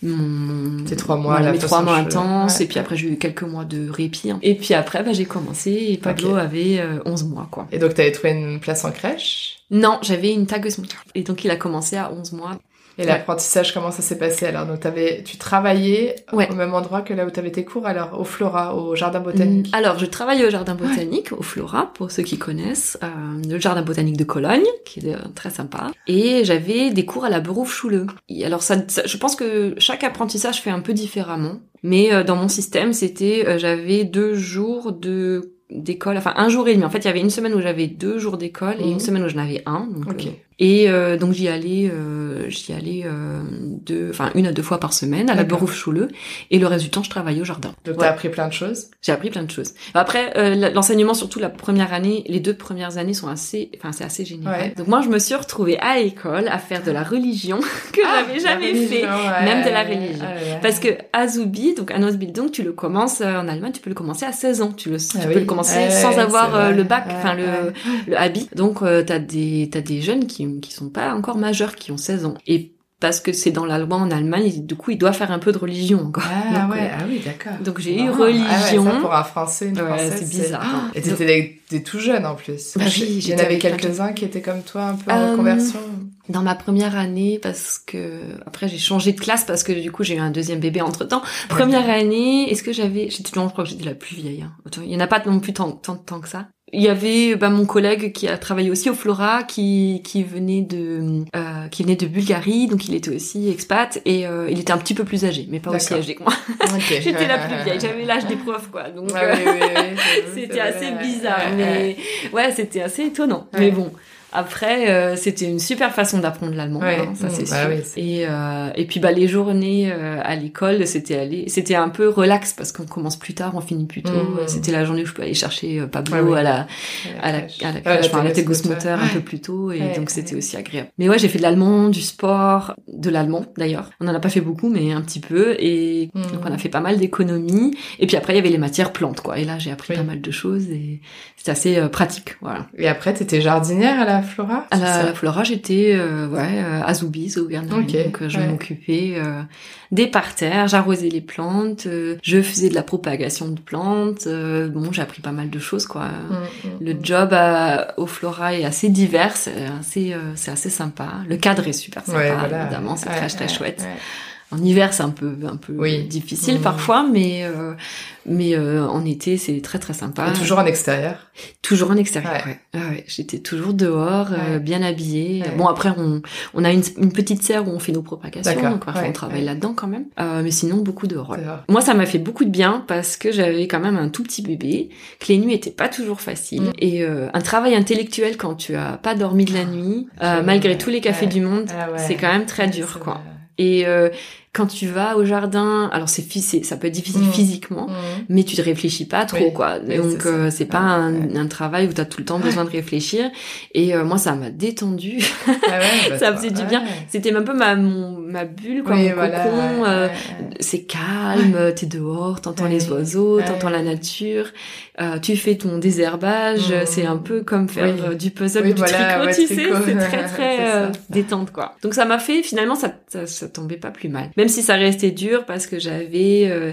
mon Tes trois mois, voilà, mes trois mois intenses Ouais. et puis après j'ai eu quelques mois de répit hein. et puis après bah, j'ai commencé et Pablo avait euh, 11 mois quoi. Et donc, t'avais trouvé une place en crèche? Non j'avais une Tagesmutter et donc il a commencé à 11 mois Et Ouais. l'apprentissage, comment ça s'est passé alors? Donc, t'avais, tu travaillais Ouais. au même endroit que là où t'avais tes cours, alors au Flora, au jardin botanique? Mm, Alors, je travaille au jardin botanique, au Flora, pour ceux qui connaissent, euh, le jardin botanique de Cologne, qui est euh, très sympa. Et j'avais des cours à la Berufsschule. Et Alors, ça, ça- je pense que chaque apprentissage fait un peu différemment. Mais euh, dans mon système, c'était, euh, j'avais deux jours de d'école, enfin un jour et demi. En fait, il y avait une semaine où j'avais deux jours d'école et une semaine où j'en avais un. Donc, Ok. Et euh, donc j'y allais, euh, j'y allais euh, deux, enfin une à deux fois par semaine à la. Berufsschule. Et le reste du temps, je travaillais au jardin. Donc, Ouais. t'as appris plein de choses. J'ai appris plein de choses. Après, euh, l'enseignement, surtout la première année, les deux premières années sont assez, enfin, c'est assez génial. Ouais. Donc moi, je me suis retrouvée à l'école à faire de la religion (laughs) que Ah, j'avais jamais fait. ouais. même de la religion. Ah. Parce que Azubi, donc un Ausbildung, tu le commences euh, en Allemagne, tu peux le commencer à 16 ans. Tu, le, tu Ah peux oui. le commencer sans avoir euh, le bac, enfin le, le habit. Donc euh, t'as des t'as des jeunes qui qui sont pas encore majeurs, qui ont 16 ans. Et parce que c'est dans la loi en Allemagne, du coup, ils doivent faire un peu de religion encore. Ah Donc, ouais, euh, ah oui, d'accord. donc j'ai eu religion. Ah ouais, ça, pour un Français, une Ouais, c'est bizarre. Ah, Et t'étais des, des tout jeunes en plus. Bah oui, Il y en avait de- quelques-uns qui étaient comme toi, un peu Euh, en conversion. dans ma première année parce que après j'ai changé de classe parce que du coup j'ai eu un deuxième bébé entre temps. Première année, est-ce que j'avais, j'étais je crois que j'étais la plus vieille. Hein. Il y en a pas non plus tant, tant, tant que ça. Il y avait bah, mon collègue qui a travaillé aussi au Flora, qui qui venait de euh, qui venait de Bulgarie, donc il était aussi expat et euh, il était un petit peu plus âgé, mais pas aussi âgé que moi. (laughs) J'étais la plus vieille, j'avais l'âge des profs quoi. Donc Ah euh, oui, oui, oui, j'avoue, (laughs) c'était assez bizarre, mais ouais, c'était assez étonnant. Mais bon, après, euh, c'était une super façon d'apprendre l'allemand, Ouais. hein, ça c'est Mmh, bah sûr. oui, et euh, et puis bah les journées euh, à l'école, c'était aller, c'était un peu relax parce qu'on commence plus tard, on finit plus tôt. Mmh. Euh, C'était la journée où je peux aller chercher euh, Pablo Ouais, à la à la, à la enfin, à la Tagesmutter. Tegosmutter un peu plus tôt, et donc c'était aussi agréable. Mais ouais, j'ai fait de l'allemand, du sport, de l'allemand d'ailleurs. On en a pas fait beaucoup, mais un petit peu, et Mhm. donc on a fait pas mal d'économies. Et puis après, il y avait les matières plantes, quoi. Et là, j'ai appris Oui. pas mal de choses, et c'était assez euh, pratique, voilà. Et après, t'étais jardinière à la Flora À la, la Flora, j'étais euh, ouais, euh, à Zoubiz, au Gardnerie. Ok, Donc euh, je ouais. m'occupais euh, des parterres, j'arrosais les plantes, euh, je faisais de la propagation de plantes. euh, bon, j'ai appris pas mal de choses, quoi. Mmh, mmh, Le mmh. job à- au Flora est assez divers, c'est assez, euh, c'est assez sympa. Le cadre est super sympa, Ouais, voilà. évidemment, c'est très très chouette. En hiver, c'est un peu un peu Oui. difficile Mhm. parfois, mais euh, mais euh, en été, c'est très très sympa. Et toujours en extérieur? Toujours en extérieur. Ouais. Ouais. Ah ouais, J'étais toujours dehors, euh, bien habillée. Bon après, on on a une, une petite serre où on fait nos propagations, donc parfois on travaille là-dedans quand même. Euh, mais sinon, beaucoup dehors. Moi, ça m'a fait beaucoup de bien parce que j'avais quand même un tout petit bébé, que les nuits étaient pas toujours faciles Mm. et euh, un travail intellectuel quand tu as pas dormi de la nuit, euh, malgré tous les cafés du monde, Ah c'est quand même très dur, quoi. Et euh, quand tu vas au jardin, alors c'est ça peut être difficile Mm. physiquement, Mhm. mais tu te réfléchis pas trop Oui. quoi. Oui, Donc euh, c'est pas un, un travail où tu as tout le temps besoin de réfléchir et euh, moi ça m'a détendu. Ah ouais, (laughs) bah, Ça faisait du bien. C'était un peu ma mon, ma bulle quoi, Oui, mon voilà, cocon. euh, c'est calme, t'es dehors, t'entends les oiseaux, t'entends la nature, euh, tu fais ton désherbage, Mhm. c'est un peu comme faire euh, du puzzle, du voilà, tricot, tu sais, (laughs) c'est très très euh, détente quoi. Donc ça m'a fait finalement ça, ça ça tombait pas plus mal. Même si ça restait dur parce que j'avais euh,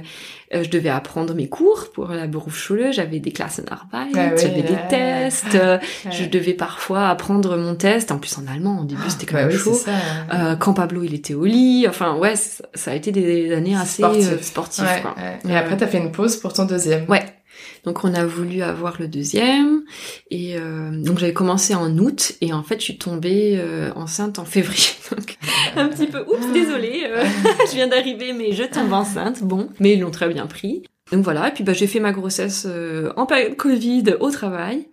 euh, je devais apprendre mes cours pour la Berufsschule, j'avais des classes en Arbeit, Ah oui, j'avais des ouais. tests, euh, Ouais. je devais parfois apprendre mon test en plus en allemand au début c'était quand Bah même oui, chaud. ça. Euh, quand Pablo il était au lit, enfin ouais, ça a été des années assez euh, sportives Ouais, quoi. Et après, t'as fait une pause pour ton deuxième. Ouais. Donc on a voulu avoir le deuxième et euh, donc j'avais commencé en août et en fait je suis tombée euh, enceinte en février. (laughs) Donc un petit peu oups désolée, euh, (laughs) je viens d'arriver mais je tombe enceinte. Bon, mais ils l'ont très bien pris. Donc voilà et puis bah j'ai fait ma grossesse euh, en période Covid au travail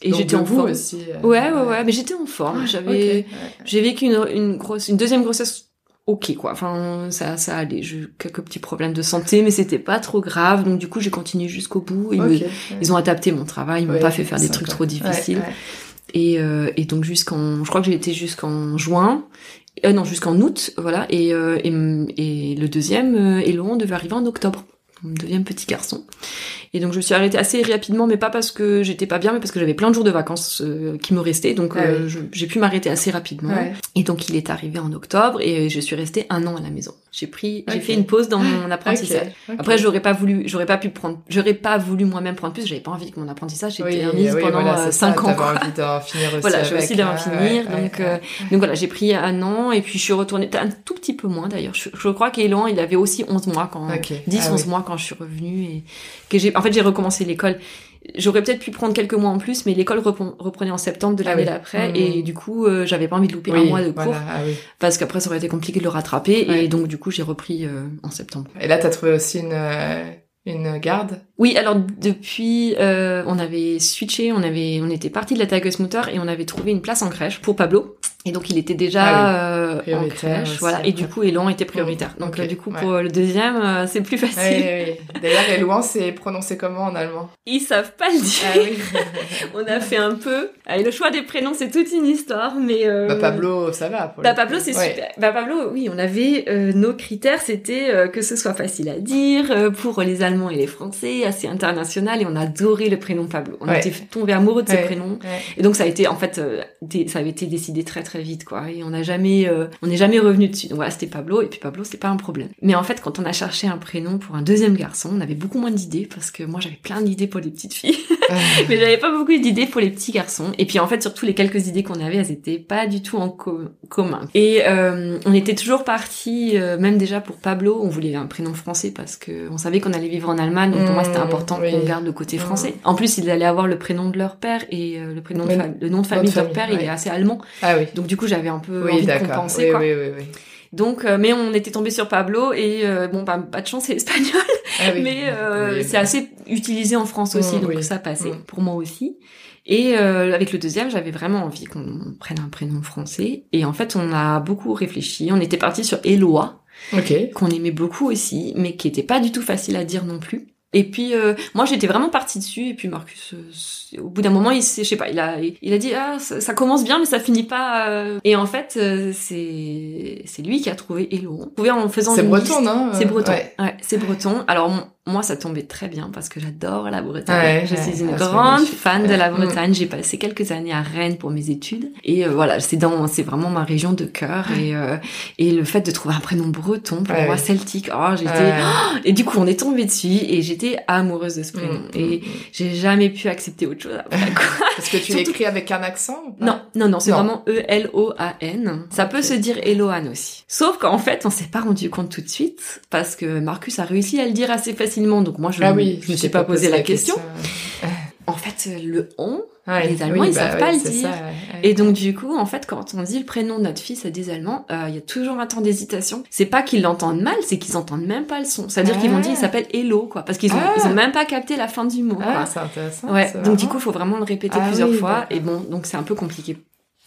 et j'étais en forme. aussi. euh, Ouais ouais ouais, mais j'étais en forme. J'avais Ok, ouais. j'ai vécu une, une grosse, une deuxième grossesse ok quoi. Enfin ça ça allait. J'ai eu quelques petits problèmes de santé, mais c'était pas trop grave. Donc du coup j'ai continué jusqu'au bout. Ils, me- Ok, ouais. ils ont adapté mon travail, ils m'ont Ouais, pas fait faire des trucs trop difficiles. Ouais, ouais. Et, euh, et donc jusqu'en, je crois que j'ai été jusqu'en juin. Euh, non, jusqu'en août, voilà. Et, euh, et, et le deuxième, euh, Elon, devait arriver en octobre. Mon deuxième petit garçon. Et donc je me suis arrêtée assez rapidement, mais pas parce que j'étais pas bien, mais parce que j'avais plein de jours de vacances euh, qui me restaient. Donc Ah euh, oui. j'ai pu m'arrêter assez rapidement. Ouais. Et donc il est arrivé en octobre et je suis restée un an à la maison. J'ai pris, j'ai fait une pause dans mon apprentissage. Après, j'aurais pas voulu, j'aurais pas pu prendre, j'aurais pas voulu moi-même prendre plus. J'avais pas envie que mon apprentissage Oui, s'éternise oui, pendant voilà, euh, c'est ça, cinq ans. Quoi. envie d'en (laughs) finir aussi Voilà, j'ai aussi d'en finir. ouais, donc, euh, donc voilà, j'ai pris un an et puis je suis retournée un tout petit peu moins d'ailleurs. Je, je crois qu'Elan, il avait aussi 11 mois quand, Ok. 10, Ah 11 oui. mois quand je suis revenue et que j'ai, en fait, j'ai recommencé l'école. J'aurais peut-être pu prendre quelques mois en plus, mais l'école repren- reprenait en septembre de Ah l'année oui. d'après Mhm. et du coup, euh, j'avais pas envie de louper un mois de cours voilà, ah oui. parce qu'après, ça aurait été compliqué de le rattraper Ouais. et donc du coup, j'ai repris euh, en septembre. Et là, t'as trouvé aussi une, euh, une garde? Oui, alors depuis, euh, on avait switché, on avait, on était parti de la Tagesmutter et on avait trouvé une place en crèche pour Pablo. Et donc il était déjà Ah euh, en Prioritaire crèche, voilà. Et du coup, Elan était prioritaire. Donc Ok, euh, du coup, ouais. pour le deuxième, euh, c'est plus facile. oui, oui. D'ailleurs, Elouan, c'est prononcé comment en allemand? Ils savent pas le dire. Ah (laughs) on a fait un peu. Allez, le choix des prénoms, c'est toute une histoire, mais. Euh... bah, Pablo, ça va. pour Bah Pablo c'est Ouais. super. Bah Pablo oui on avait euh, nos critères c'était que ce soit facile à dire pour les Allemands et les Français assez international et on adorait le prénom Pablo. On Ouais. était tombé amoureux de ce prénom et donc ça a été en fait ça avait été décidé très vite quoi et on n'a jamais euh, on n'est jamais revenu dessus. Donc voilà c'était Pablo et puis Pablo c'est pas un problème. Mais en fait quand on a cherché un prénom pour un deuxième garçon on avait beaucoup moins d'idées parce que moi j'avais plein d'idées pour les petites filles (laughs) (laughs) mais j'avais pas beaucoup d'idées pour les petits garçons. Et puis en fait, surtout les quelques idées qu'on avait, elles étaient pas du tout en co- commun. Et euh, on était toujours parti, euh, même déjà pour Pablo, on voulait un prénom français parce que on savait qu'on allait vivre en Allemagne, donc pour moi c'était Mmh, important oui. qu'on garde le côté Mmh. français. En plus, ils allaient avoir le prénom de leur père et euh, le prénom de le nom de famille de leur père, il est assez allemand. Ah oui. Donc du coup, j'avais un peu Oui, envie de compenser Oui, quoi. oui, oui, oui. Donc, euh, mais on était tombé sur Pablo et euh, bon, bah, pas de chance, c'est espagnol. Ah oui. Mais euh, Oui, c'est assez utilisé en France aussi, Mm, donc oui. ça passait Mm. pour moi aussi. Et euh, avec le deuxième, j'avais vraiment envie qu'on prenne un prénom français. Et en fait, on a beaucoup réfléchi. On était parti sur Eloi, Ok. qu'on aimait beaucoup aussi, mais qui était pas du tout facile à dire non plus. Et puis euh, moi j'étais vraiment partie dessus et puis Marcus euh, au bout d'un moment il s'est je sais pas il a il a dit ah ça, ça commence bien mais ça finit pas euh. et en fait euh, c'est c'est lui qui a trouvé Hello trouvé en faisant C'est breton, liste. non c'est breton Ouais. ouais, c'est breton alors moi ça tombait très bien parce que j'adore la Bretagne Ouais, je suis une grande fan de la. Bretagne j'ai passé quelques années à Rennes pour mes études et euh, voilà c'est dans c'est vraiment ma région de cœur et euh, et le fait de trouver un prénom breton pour moi celtique oh j'étais (gasps) et du coup, on est tombé dessus et j'étais amoureuse de ce prénom. Mm, Et mm, mm. j'ai jamais pu accepter autre chose après, quoi. (laughs) Parce que tu Surtout- l'écris avec un accent ou pas? Non, non, non, c'est vraiment E-L-O-A-N. Ça peut se dire Eloane aussi. Sauf qu'en fait, on s'est pas rendu compte tout de suite parce que Marcus a réussi à le dire assez facilement. Donc moi, je, Ah oui. je me suis pas posé la question. (laughs) En fait, le on, Ouais, Les Allemands, ils savent ouais, pas le dire. ça, ouais. Et donc du coup, en fait, quand on dit le prénom de notre fils à des Allemands, euh, il y a toujours un temps d'hésitation. C'est pas qu'ils l'entendent mal, c'est qu'ils entendent même pas le son. C'est-à-dire qu'ils vont dire il Ah. s'appelle Hello, quoi, parce qu'ils ont, Ah. ils ont même pas capté la fin du mot. Ah, c'est intéressant. Ouais. Donc du coup, il faut vraiment le répéter Ah plusieurs oui, fois. Et bon, donc c'est un peu compliqué.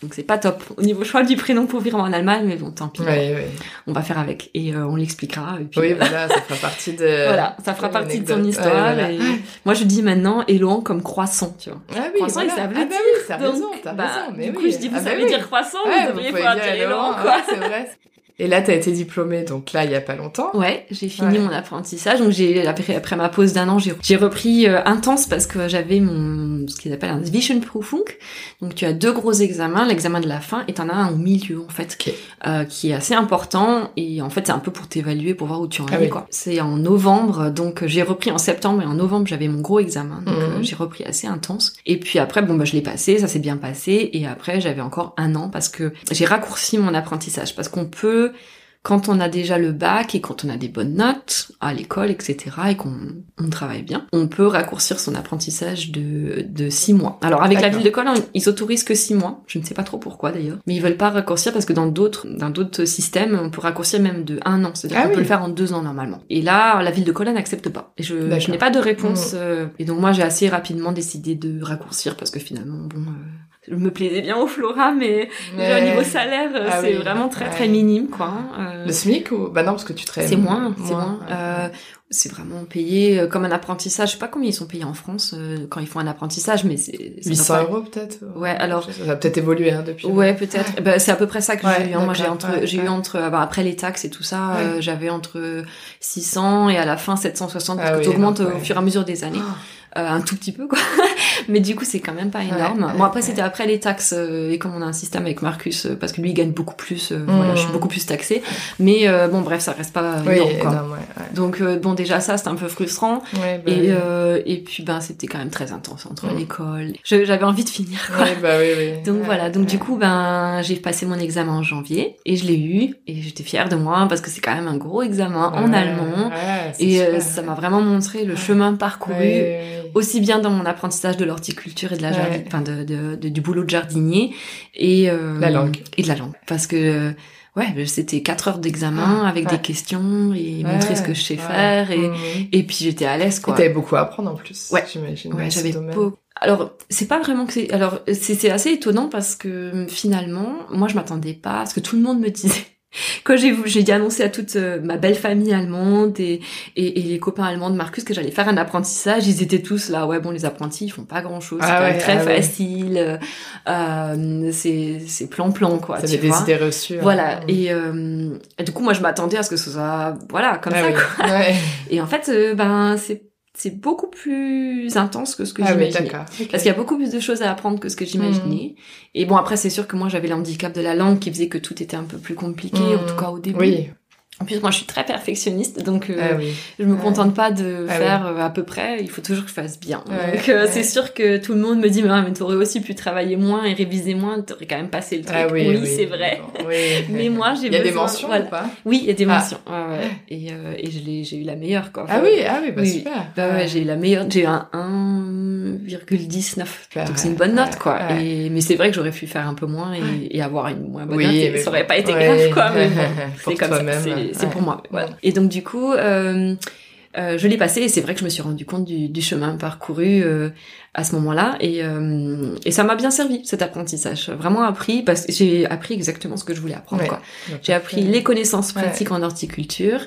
Donc c'est pas top au niveau choix du prénom pour vivre en Allemagne, mais bon, tant pis. Oui, oui. On va faire avec et euh, on l'expliquera. Et puis, Oui, euh, voilà, ça fera partie de. (laughs) voilà, ça fera partie de ton histoire. Ouais, voilà. et Moi, je dis maintenant Eloan comme croissant, tu vois. Ah oui, Croissant, voilà. ils savent le ah bah dire. oui, t'as Donc, raison, t'as bah, raison. Mais du coup, oui. je dis, vous Ah bah savez oui. dire croissant, Ouais, vous devriez pouvoir dire Eloan, quoi. ouais, c'est vrai. Et là, t'as été diplômée, donc là, il y a pas longtemps. Ouais, j'ai fini Ouais. mon apprentissage. Donc j'ai après, après ma pause d'un an, j'ai repris euh, intense parce que j'avais mon ce qu'ils appellent un Zwischenprüfung. Donc tu as deux gros examens, l'examen de la fin et t'en as un au milieu en fait, Ok. euh, qui est assez important et en fait c'est un peu pour t'évaluer, pour voir où tu en Ah es oui. quoi. C'est en novembre, donc j'ai repris en septembre et en novembre j'avais mon gros examen, donc Mhm. euh, j'ai repris assez intense. Et puis après bon bah je l'ai passé, ça s'est bien passé et après j'avais encore un an parce que j'ai raccourci mon apprentissage parce qu'on peut quand on a déjà le bac et quand on a des bonnes notes à l'école, etc., et qu'on on travaille bien, on peut raccourcir son apprentissage de, de six mois. Alors avec la ville de Cologne, ils autorisent que six mois. Je ne sais pas trop pourquoi d'ailleurs, mais ils veulent pas raccourcir parce que dans d'autres dans d'autres systèmes, on peut raccourcir même de un an. C'est-à-dire Ah qu'on oui. peut le faire en deux ans normalement. Et là, la ville de Cologne n'accepte pas. Et je, D'accord. je n'ai pas de Mm. réponse. euh, et donc moi, j'ai assez rapidement décidé de raccourcir parce que finalement, bon. euh, je me plaisais bien au Flora, mais déjà au niveau salaire, euh, Ah c'est oui. vraiment très très Ouais. minime, quoi. hein. Euh, Le SMIC ou Bah non, parce que tu travailles. c'est moins, c'est moins. ouais. Euh, c'est vraiment payé comme un apprentissage. Je sais pas combien ils sont payés en France euh, quand ils font un apprentissage, mais c'est ça 800 doit pas- euros peut-être. Ouais, alors- Ça a peut-être évolué hein, depuis. Ouais, peut-être. Ben, c'est à peu près ça que Ouais, j'ai eu. hein. Moi, j'ai entre, j'ai eu entre, ah bah, après les taxes et tout ça, j'avais entre 600 et à la fin 760 parce Ah que oui, tu augmentes donc, au fur et à mesure des années. Oh. Euh, un tout petit peu quoi (laughs) mais du coup c'est quand même pas énorme ouais, bon après ouais. c'était après les taxes euh, et comme on a un système avec Marcus euh, parce que lui il gagne beaucoup plus euh, Mm. voilà je suis beaucoup plus taxée mais euh, bon bref ça reste pas Oui, énorme quoi énorme, ouais. ouais. donc euh, bon déjà ça c'était un peu frustrant Ouais, bah, et euh, et puis ben c'était quand même très intense entre Mm. l'école j'avais envie de finir quoi Ouais, bah oui, oui. (laughs) donc voilà, donc du coup, ben j'ai passé mon examen en janvier et je l'ai eu et j'étais fière de moi parce que c'est quand même un gros examen en allemand ouais, c'est et euh, ça m'a vraiment montré le chemin parcouru. Aussi bien dans mon apprentissage de l'horticulture et de la Ouais. jardi- enfin de, de- de- du boulot de jardinier et euh, La langue. et de la langue parce que euh, ouais c'était quatre heures d'examen Ah, avec ouais. des questions et Ouais, montrer ce que je sais faire et Mhm. et puis j'étais à l'aise quoi t'avais beaucoup à apprendre en plus. Ouais. J'imagine. Ouais, j'avais domaine. beau. Alors, c'est pas vraiment que c'est. Alors, c'est assez étonnant parce que finalement, moi, je m'attendais pas à ce que tout le monde me disait. (laughs) Quand j'ai j'ai dit annoncer à toute euh, ma belle famille allemande et, et, et les copains allemands de Marcus que j'allais faire un apprentissage, ils étaient tous là. Ouais, bon, les apprentis, ils font pas grand chose. Ah c'est ouais, très ah ouais. facile. euh, euh, c'est plan-plan, quoi. Ça tu des idées reçues. hein. Voilà. Et, euh, et du coup, moi, je m'attendais à ce que ce soit, voilà, comme Ah ça, oui. quoi. Ouais. (laughs) Et en fait, euh, ben, c'est c'est beaucoup plus intense que ce que Ah oui, j'imaginais. d'accord. Ok. Parce qu'il y a beaucoup plus de choses à apprendre que ce que j'imaginais. Et bon, après, c'est sûr que moi, j'avais l'handicap de la langue qui faisait que tout était un peu plus compliqué, Mhm. en tout cas au début. Oui. En plus, moi, je suis très perfectionniste, donc euh, Ah oui. je me Ouais. contente pas de Ah faire euh, à peu près. Il faut toujours que je fasse bien. Ouais, donc, euh, ouais. c'est sûr que tout le monde me dit, mais, ah, mais t'aurais aussi pu travailler moins et réviser moins, t'aurais quand même passé le truc. Ah oui, oui. c'est vrai. (laughs) Mais moi, j'ai Il y a des mentions voilà. ou pas? Oui, il y a des Ah. mentions. Ouais, ouais. (laughs) Et, euh, et j'ai eu la meilleure, quoi. Ah oui, ah oui, bah super. Bah ouais, j'ai eu la meilleure, j'ai un 1,19. Super, Donc c'est une bonne note, quoi. Et, mais c'est vrai que j'aurais pu faire un peu moins et, et avoir une moins bonne Oui, note. Ça aurait pas été grave, quoi. Mais (laughs) c'est comme ça. C'est, ouais. pour moi. Voilà. Et donc du coup, euh, euh, je l'ai passé et c'est vrai que je me suis rendu compte du, du chemin parcouru euh, à ce moment-là et, euh, et ça m'a bien servi cet apprentissage. Vraiment appris parce que j'ai appris exactement ce que je voulais apprendre. Ouais. Quoi. Donc, J'ai appris les connaissances Ouais. pratiques en horticulture.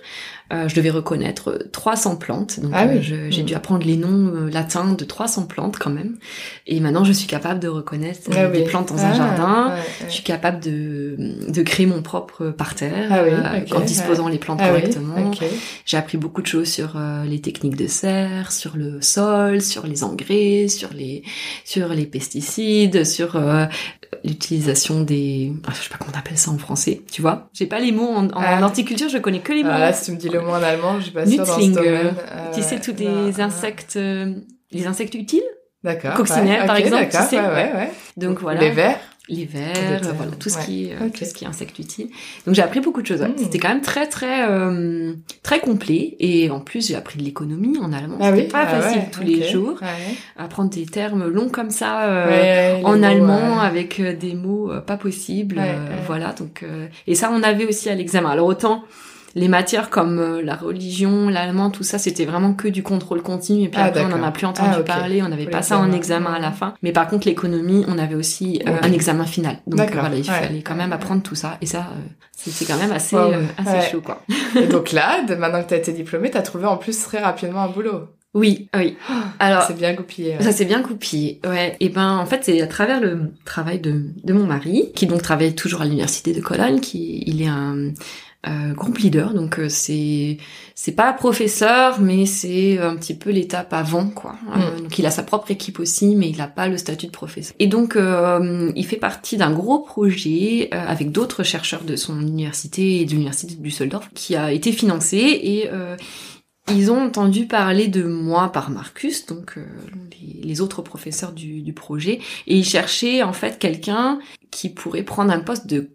Euh, je devais reconnaître euh, 300 plantes. Donc Ah euh, oui. je- j'ai Mhm. dû apprendre les noms euh, latins de 300 plantes quand même. Et maintenant, je suis capable de reconnaître euh, Ah des oui. plantes dans Ah, un jardin. ouais, ouais. Je suis capable de, de créer mon propre parterre Ah oui, euh, ok, en disposant les plantes Ah oui, correctement. ok. J'ai appris beaucoup de choses sur euh, les techniques de serre, sur le sol, sur les engrais, sur les sur les pesticides, sur euh, l'utilisation des ah, je sais pas comment on appelle ça en français, tu vois. J'ai pas les mots en, en Ah. horticulture, je connais que les mots. Ah, là, si tu me dis le mot en allemand, je suis pas sûre dans ce domaine. tu Euh, sais tous non, les non. insectes euh, les insectes utiles? D'accord. coccinelles, ouais, par exemple, tu d'accord, sais, ouais. Donc voilà. Les vers. Les vers, voilà, tout ce qui est euh, Ok. tout ce qui est insecte utile. Donc j'ai appris beaucoup de choses. ouais. Mm. C'était quand même très très euh, très complet et en plus j'ai appris de l'économie en allemand. Ah C'était oui? pas ah facile ouais, tous les jours. Apprendre des termes longs comme ça euh, en mots, allemand avec euh, des mots euh, pas possibles. Voilà donc euh, et ça on avait aussi à l'examen. Alors autant les matières comme euh, la religion, l'allemand, tout ça, c'était vraiment que du contrôle continu. Et puis Ah, après, on n'en a plus entendu Ah, ok. parler. On n'avait pas ça en examen à la fin. Mais par contre, l'économie, on avait aussi euh, un examen final. Donc voilà, il Ouais. fallait quand même apprendre tout ça. Et ça, euh, c'était quand même assez, Wow. euh, assez chaud, quoi. Et donc là, maintenant que t'as été diplômée, t'as trouvé en plus très rapidement un boulot. Oui, oui. (gasps) Alors, C'est bien goupillé. ouais. Ça s'est bien coupillé, ouais. Et ben en fait c'est à travers le travail de, de mon mari, qui donc travaille toujours à l'université de Cologne, qui il est un euh, groupe leader, donc euh, c'est c'est pas professeur, mais c'est un petit peu l'étape avant quoi. Euh, donc il a sa propre équipe aussi, mais il a pas le statut de professeur. Et donc euh, il fait partie d'un gros projet euh, avec d'autres chercheurs de son université et de l'université de Düsseldorf, qui a été financé et euh, ils ont entendu parler de moi par Marcus, donc euh, les, les autres professeurs du, du projet, et ils cherchaient en fait quelqu'un qui pourrait prendre un poste de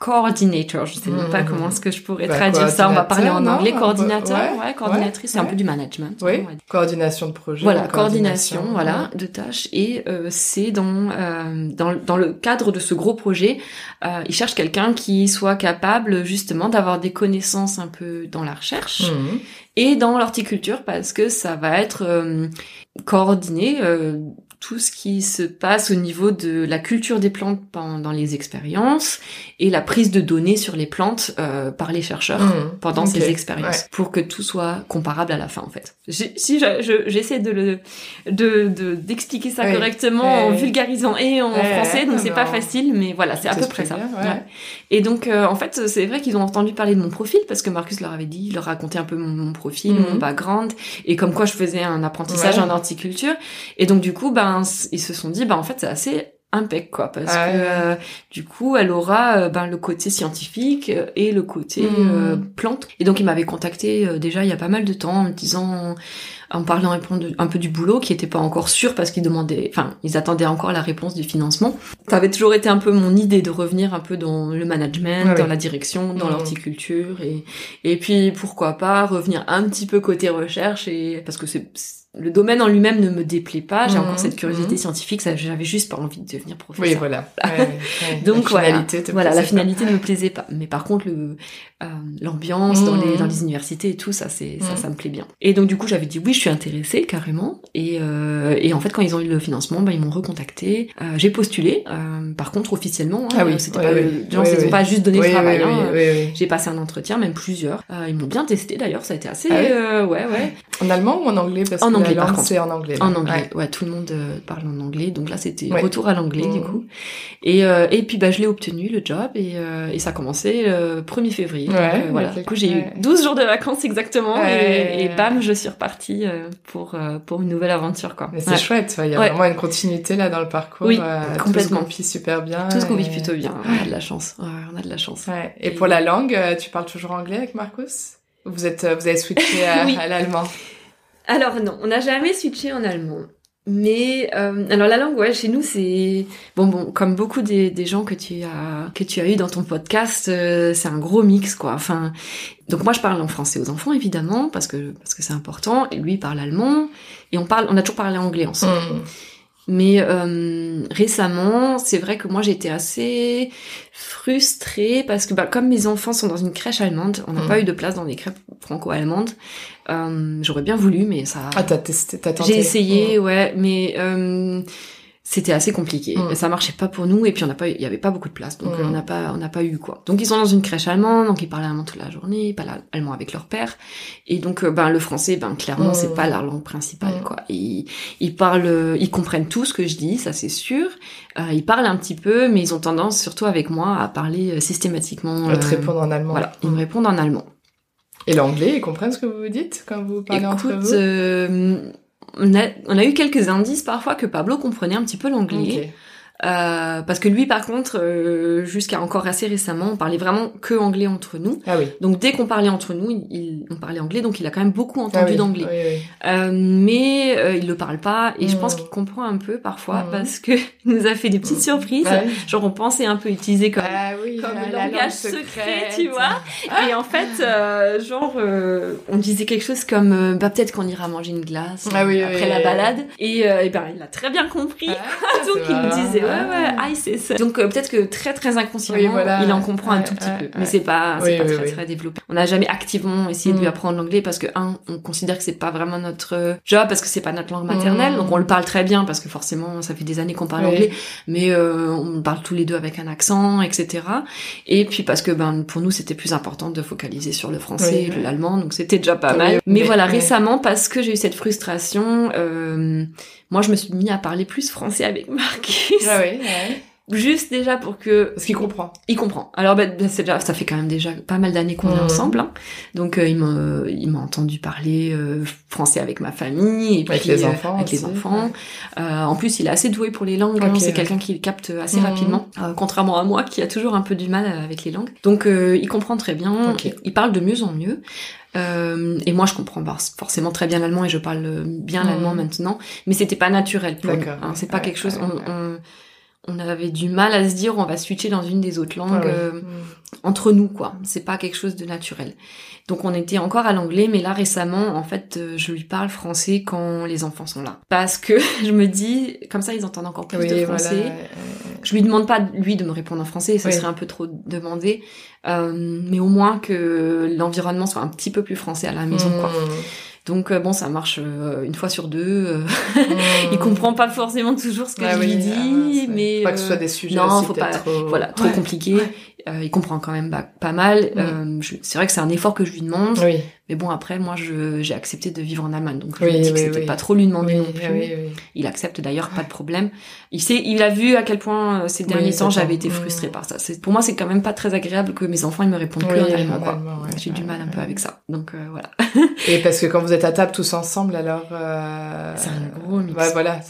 coordinator. Je sais même pas Mhm. comment est-ce que je pourrais Bah, traduire ça. On va parler en anglais. non Coordinateur, Ouais, ouais, coordinatrice, c'est un peu du management. Oui, coordination de projet. Voilà, coordination, voilà, de tâches. Et euh, c'est dans, euh, dans dans le cadre de ce gros projet, euh, ils cherchent quelqu'un qui soit capable justement d'avoir des connaissances un peu dans la recherche Mhm. et dans l'horticulture parce que ça va être euh, coordonné euh, tout ce qui se passe au niveau de la culture des plantes pendant les expériences et la prise de données sur les plantes euh, par les chercheurs Mhm. pendant ces expériences pour que tout soit comparable à la fin en fait. Si je- je- j'essaie de le de de- d'expliquer ça Ouais. correctement en vulgarisant et en français donc c'est pas facile mais voilà c'est à peu près ça. Et donc, euh, en fait, c'est vrai qu'ils ont entendu parler de mon profil parce que Marcus leur avait dit, il leur racontait un peu mon, mon profil, mon background et comme quoi je faisais un apprentissage en horticulture. Et donc, du coup, ben, ils se sont dit, ben, en fait, c'est assez impec quoi parce Ah que euh, du coup elle aura euh, ben le côté scientifique euh, et le côté euh, plante et donc il m'avait contacté déjà il y a pas mal de temps en me disant en parlant un peu de- un peu du boulot qui était pas encore sûr parce qu'ils demandaient enfin ils attendaient encore la réponse du financement ça avait toujours été un peu mon idée de revenir un peu dans le management Ah oui. dans la direction dans Mhm. l'horticulture et et puis pourquoi pas revenir un petit peu côté recherche et parce que c'est le domaine en lui-même ne me déplaît pas, j'ai Mhm, encore cette curiosité mhm. scientifique, ça, j'avais juste pas envie de devenir Oui, professeur. voilà. (laughs) Ouais, ouais, ouais. Donc la voilà, finalité voilà, la plaisait pas. finalité ne me plaisait pas. Mais par contre, le euh, l'ambiance dans les Mhm. dans les universités et tout, ça c'est ça Mhm. ça me plaît bien. Et donc du coup, j'avais dit oui, je suis intéressée carrément. Et euh, et en fait, quand ils ont eu le financement, bah, ils m'ont recontacté. Euh, j'ai postulé. euh, par contre, officiellement, hein, Ah oui, c'était oui, pas oui. genre, Oui, ils ont oui. pas juste donné Oui, le travail. oui, hein. oui, oui, oui. J'ai passé un entretien, même plusieurs. Euh, ils m'ont bien testé d'ailleurs, ça a été assez Ah oui euh, ouais ouais. En allemand ou en anglais? Parce En que anglais, la par langue, contre. c'est en anglais. là. En anglais, Ouais. ouais, tout le monde euh, parle en anglais, donc là c'était Ouais. retour à l'anglais du Mhm. coup. Et euh, et puis bah je l'ai obtenu le job et euh, et ça a commencé le 1er février. Donc, Ouais, euh, voilà. Du coup j'ai eu 12 jours de vacances exactement et, et bam je suis repartie pour pour une nouvelle aventure quoi. Mais c'est chouette, il y a vraiment une continuité là dans le parcours. Oui, complètement. Tout se goupille super bien. Tout se goupille et- plutôt bien. On a de la chance. Ouais, on a de la chance. Et pour la langue, tu parles toujours anglais avec Marcus? Vous êtes, vous avez switché (laughs) à, Oui. à l'allemand? Alors non, on n'a jamais switché en allemand. Mais euh, alors la langue, ouais, chez nous c'est bon, bon, comme beaucoup des, gens que tu as que tu as eu dans ton podcast, euh, c'est un gros mix quoi. Enfin, donc moi je parle en français aux enfants évidemment parce que parce que c'est important. Et lui parle allemand et on parle, on a toujours parlé anglais ensemble. Mm. Mais euh, récemment, c'est vrai que moi j'étais assez frustrée parce que bah, comme mes enfants sont dans une crèche allemande, on n'a Mm. pas eu de place dans des crèches franco-allemandes. Euh, J'aurais bien voulu, mais ça. Ah, t'as testé, t'as tenté. J'ai essayé, ouais, mais euh, c'était assez compliqué. Mm. Ça marchait pas pour nous et puis on n'a pas, il y avait pas beaucoup de place, donc Mm. on n'a pas, on n'a pas eu quoi. Donc ils sont dans une crèche allemande, donc ils parlent allemand toute la journée, ils parlent allemand avec leur père, et donc euh, ben le français, ben clairement Mm. c'est pas leur langue principale Mm. quoi. Ils, ils parlent, euh, ils comprennent tout ce que je dis, ça c'est sûr. Euh, ils parlent un petit peu, mais ils ont tendance, surtout avec moi, à parler systématiquement. À te euh, répondre en allemand. Voilà, ils me répondent en allemand. Et l'anglais, ils comprennent ce que vous vous dites quand vous parlez entre Écoute, vous? euh, on, a, eu quelques indices parfois que Pablo comprenait un petit peu l'anglais. Euh, parce que lui, par contre, euh, jusqu'à encore assez récemment, on parlait vraiment que anglais entre nous. Ah oui. Donc dès qu'on parlait entre nous, il, il- on parlait anglais, donc il a quand même beaucoup Ah entendu oui, d'anglais. oui, oui. Euh, mais euh, il le parle pas, et je pense qu'il comprend un peu parfois, Mm. parce que (laughs) il nous a fait des petites Mm. surprises. Ah oui. Genre on pensait un peu utiliser comme Ah comme la- langage secret, secrète. tu vois. Et en fait, euh, genre, euh, on disait quelque chose comme, bah peut-être qu'on ira manger une glace Ah oui, après la balade. Et, euh, et ben, il a très bien compris. Ah, (laughs) Donc il marrant. disait, ouais, c'est ça. Donc euh, peut-être que très très inconsciemment, il en comprend un tout petit peu, mais c'est pas, c'est pas très très développé. On n'a jamais activement essayé de lui mm. apprendre l'anglais parce que un, on considère que c'est pas vraiment notre job parce que c'est pas notre langue maternelle, mm. donc on le parle très bien parce que forcément ça fait des années qu'on parle anglais, mais euh, on parle tous les deux avec un accent, etc. Et puis parce que ben pour nous c'était plus important de focaliser sur le français, et l'allemand, donc c'était déjà pas mal. Mais, voilà, récemment parce que j'ai eu cette frustration. Euh, moi, je me suis mis à parler plus français avec Marcus. Ah oui. Juste déjà pour que... Parce qu'il comprend. Il comprend. Alors, ben, c'est déjà, ça fait quand même déjà pas mal d'années qu'on est mmh. ensemble. Hein. Donc, euh, il m'a, il m'a entendu parler euh, français avec ma famille. Et avec les euh, enfants. avec les enfants. en plus, il est assez doué pour les langues. Hein. C'est quelqu'un qui capte assez mmh. rapidement. contrairement à moi, qui a toujours un peu du mal avec les langues. Donc, il comprend très bien. Il parle de mieux en mieux. Euh, et moi, je comprends pas forcément très bien l'allemand et je parle bien l'allemand mmh. maintenant, mais c'était pas naturel pour nous. Hein, c'est pas quelque chose. on, on, on, avait du mal à se dire on va switcher dans une des autres langues ah euh, mmh. entre nous, quoi. C'est pas quelque chose de naturel. Donc on était encore à l'anglais, mais là récemment, en fait, euh, je lui parle français quand les enfants sont là, parce que (laughs) je me dis comme ça, ils entendent encore plus de français. Je lui demande pas lui de me répondre en français, ça serait un peu trop demandé. Euh, mais au moins que l'environnement soit un petit peu plus français à la maison, quoi. Donc euh, bon, ça marche euh, une fois sur deux. Mmh. (laughs) il comprend pas forcément toujours ce que je lui dis, ah mais pas que ce soit des sujets non, faut pas, trop... voilà, trop compliqué. Euh, il comprend quand même bah, pas mal. Euh, c'est vrai que c'est un effort que je lui demande. Oui. Mais bon, après, moi, j'ai accepté de vivre en Allemagne, donc je lui ai dit que c'était pas trop lui demander non plus. Il accepte d'ailleurs, pas de problème. Il sait, il a vu à quel point euh, ces derniers temps j'avais été frustrée par ça. Pour moi, c'est quand même pas très agréable que mes enfants ils me répondent plus en allemand. Quoi. J'ai du mal un peu avec ça, donc euh, voilà. Et parce que quand vous êtes à table tous ensemble, alors c'est un gros mix. Ouais, voilà.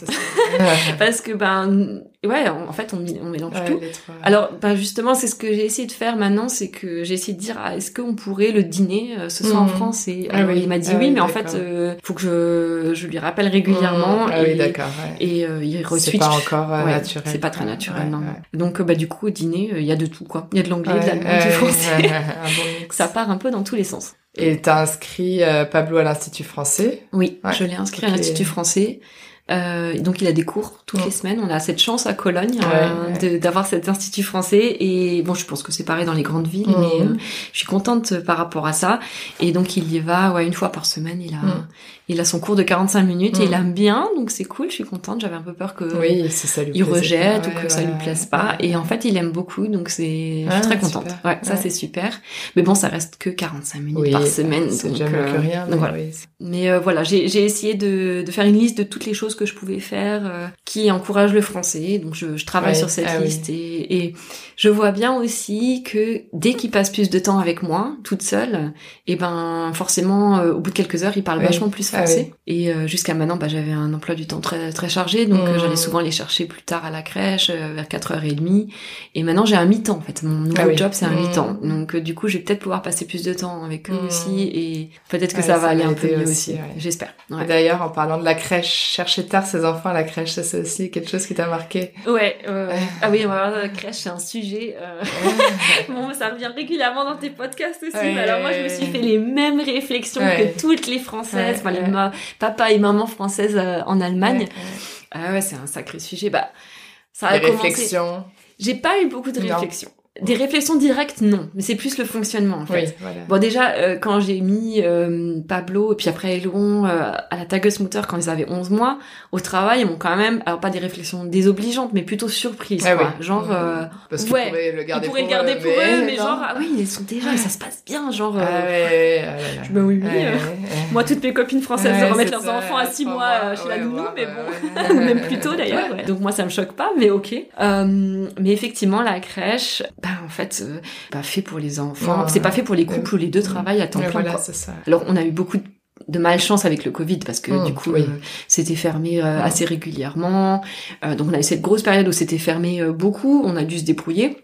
(laughs) parce que ben ouais, en fait, on, on mélange tout. Alors, ben justement, c'est ce que j'ai essayé de faire maintenant, c'est que j'ai essayé de dire, ah, est-ce qu'on pourrait le dîner euh, ce soir en mhm. France? Et ah il m'a dit ah oui, mais en fait, euh, faut que je, je lui rappelle régulièrement. Ah et, oui, d'accord. Et euh, il C'est pas encore naturel. C'est pas très naturel, non. Donc, bah du coup, au dîner, il y a de tout, quoi. Il y a de l'anglais, de l'allemand, du français. (laughs) Ça part un peu dans tous les sens. Et t'as inscrit Pablo à l'Institut français? Oui, je l'ai inscrit à l'Institut français. Euh, donc il a des cours toutes les semaines. On a cette chance à Cologne euh, d'avoir cet institut français. Et bon, je pense que c'est pareil dans les grandes villes, mhm. mais euh, je suis contente par rapport à ça. Et donc il y va ouais une fois par semaine. Il a mhm. Il a son cours de 45 minutes et il mhm. aime bien, donc c'est cool. Je suis contente. J'avais un peu peur que oui, ça lui il rejette ou que ça lui plaise pas. Et en fait, il aime beaucoup, donc c'est je suis très contente. Ouais, ça c'est super. Mais bon, ça reste que 45 minutes par semaine. C'est déjà mieux que rien. Mais, voilà. mais voilà, j'ai j'ai essayé de de faire une liste de toutes les choses que je pouvais faire euh, qui encourage le français. Donc je, je travaille sur cette ah liste et, et, je vois bien aussi que dès qu'il passe plus de temps avec moi, toute seule, et eh ben forcément euh, au bout de quelques heures, il parle vachement plus ah et euh, jusqu'à maintenant, bah, j'avais un emploi du temps très très chargé, donc mmh. j'allais souvent les chercher plus tard à la crèche vers 4h30. Et maintenant j'ai un mi-temps en fait. Mon nouveau ah job c'est un mi-temps. Mmh. Donc du coup, je vais peut-être pouvoir passer plus de temps avec eux mmh. aussi et peut-être que ça va aller un peu mieux aussi. J'espère. D'ailleurs, en parlant de la crèche, chercher tard ses enfants à la crèche, ça c'est aussi quelque chose qui t'a marqué. Ouais, ah oui, la crèche c'est un sujet. Euh... (laughs) bon, ça revient régulièrement dans tes podcasts aussi. alors moi, je me suis fait les mêmes réflexions que toutes les Françaises, enfin papa et maman françaises euh, en Allemagne. Ah ouais, c'est un sacré sujet. Bah, ça a les réflexions. J'ai pas eu beaucoup de réflexions. Des réflexions directes, non, mais c'est plus le fonctionnement en fait. Bon déjà, euh, quand j'ai mis euh, Pablo et puis après Elon euh, à la Tagesmutter quand ils avaient 11 mois, au travail, ils m'ont quand même, alors pas des réflexions désobligeantes, mais plutôt surprises. Ah quoi. Genre, mmh. Parce ouais, pourraient le garder, ils pourraient pour, le garder pour eux, mais, genre, ah oui, ils sont déjà, ça se passe bien, genre. Ah ouais, ah je, bah oui, oui. moi, toutes mes copines françaises remettent leurs enfants à 6 mois chez la nounou, mais bon, (laughs) même plus tôt d'ailleurs. Donc moi, ça me choque pas, mais ok. mais effectivement, la crèche bah, en fait, euh, pas fait pour les enfants. c'est pas fait pour les couples où les deux travaillent à temps plein. Ça. Alors, on a eu beaucoup de malchance avec le Covid parce que mmh, du coup euh, c'était fermé euh, mmh. assez régulièrement. donc on a eu cette grosse période où c'était fermé beaucoup, on a dû se débrouiller.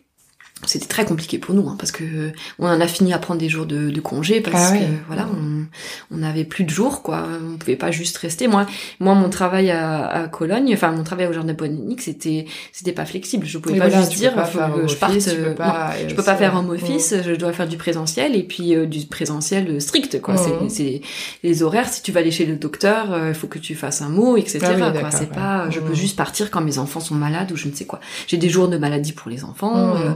C'était très compliqué pour nous hein, parce que on en a fini à prendre des jours de, de congé parce Ah que voilà on on n'avait plus de jours quoi. On pouvait pas juste rester. Moi moi mon travail à, à Cologne enfin mon travail au jardin botanique c'était c'était pas flexible. Je pouvais pas voilà, juste dire pas je parte peux euh, pas- non, je peux pas c'est- faire home office je dois faire du présentiel et puis euh, du présentiel strict quoi. Mhm. c'est c'est les horaires. Si tu vas aller chez le docteur euh, il faut que tu fasses un mot etc Ah oui, quoi. c'est ouais. pas je peux Mhm. juste partir quand mes enfants sont malades ou je ne sais quoi. J'ai des jours de maladie pour les enfants Mmh.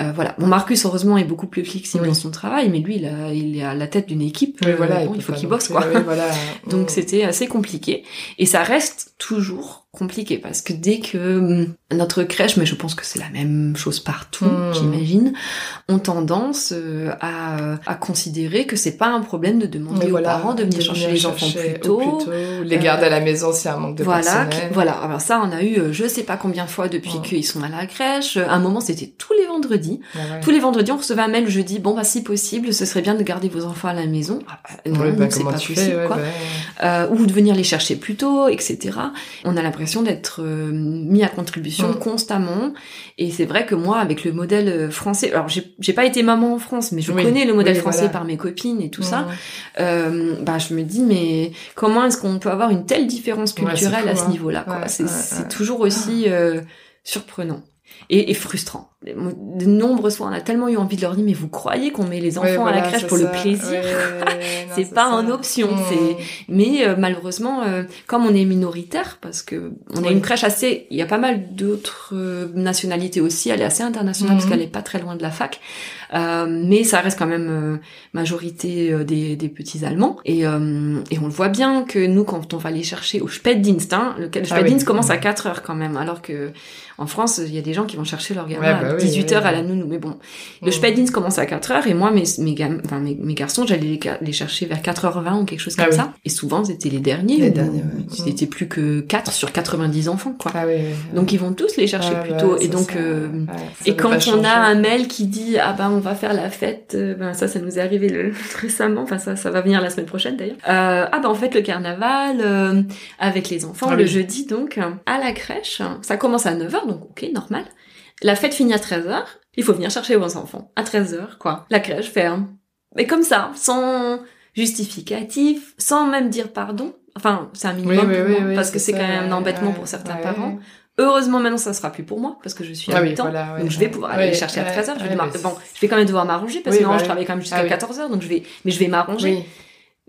euh, voilà. Bon, Marcus, heureusement, est beaucoup plus flexible Oui. dans son travail, mais lui, il, a, il est à la tête d'une équipe. Oui, euh, voilà, bon, il faut qu'il bosse, quoi. oui, voilà. (laughs) Donc, Mm. c'était assez compliqué. Et ça reste toujours compliqué, parce que dès que hum, notre crèche, mais je pense que c'est la même chose partout, Mm. j'imagine, ont tendance euh, à, à considérer que c'est pas un problème de demander Mais aux voilà, parents de venir chercher les enfants plus tôt. les garder à la maison s'il y a un manque de Voilà, personnel. qui- voilà. Alors ça, on a eu, je sais pas combien de fois depuis Mm. qu'ils sont à la crèche. À un moment, c'était tous les vendredis. Ah ouais. Tous les vendredis, on recevait un mail jeudi. Bon, bah, si possible, ce serait bien de garder vos enfants à la maison. Ah, bah, non, Ouais, bah, c'est pas possible, fais, quoi. bah, Euh, ou de venir les chercher plus tôt, etc. On a l'impression d'être euh, mis à contribution Mm. constamment. Et c'est vrai que moi, avec le modèle euh, français, alors j'ai pas été maman en France, mais je Oui, connais le modèle oui, français voilà. par mes copines et tout Mm. ça. Euh, bah, je me dis, mais comment est-ce qu'on peut avoir une telle différence culturelle à ce hein. niveau-là C'est toujours aussi euh, surprenant. Et, et frustrant. De nombreuses fois, on a tellement eu envie de leur dire, mais vous croyez qu'on met les enfants à la crèche pour ça. le plaisir (laughs) C'est pas en option, Mm. c'est- Mais euh, malheureusement, euh, comme on est minoritaire, parce que on a une crèche assez, il y a pas mal d'autres euh, nationalités aussi. Elle est assez internationale parce Mhm. qu'elle est pas très loin de la fac, Euh, mais ça reste quand même euh, majorité des, des petits Allemands. Et, euh, et on le voit bien que nous, quand on va les chercher au Spätdienst, hein, le, le Ah Spätdienst commence à Mhm. 4 heures quand même, alors que en France, il y a des gens qui vont chercher leur gamin Ouais, bah oui, 18 oui, heures à oui. la nounou. Mais bon, le Mm. Spätdienst commence à 4 heures et moi, mes, mes, gam- enfin, mes, mes garçons, j'allais les, les chercher vers 4h20 ou quelque chose comme Ah oui. ça. Et souvent, c'était les derniers. Les derniers, plus que 4 sur 90 enfants, quoi. Ah. Donc, ils vont tous les chercher Ah, plus tôt. Et donc, euh, et quand on changer. a un mail qui dit ah ben on va faire la fête, euh, ben ça ça nous est arrivé le, (laughs) récemment, enfin ça ça va venir la semaine prochaine d'ailleurs. Euh, ah ben en fait le carnaval euh, avec les enfants Ah le jeudi donc à la crèche, ça commence à 9h donc ok normal. La fête finit à 13h, il faut venir chercher vos enfants à 13h quoi. La crèche ferme. Mais comme ça, sans justificatif, sans même dire pardon. Enfin, c'est un minimum oui, pour oui, moi, oui, parce que c'est quand même un embêtement pour certains parents. Heureusement, maintenant, ça sera plus pour moi, parce que je suis à Ah oui, mi-temps. voilà, ouais, donc, je vais ouais. pouvoir aller les chercher à ouais, 13h. Je, vais ouais, devoir- mais bon, je vais quand même devoir m'arranger, parce que bah je travaille quand même jusqu'à Ah oui. 14h, donc je vais, mais je vais m'arranger.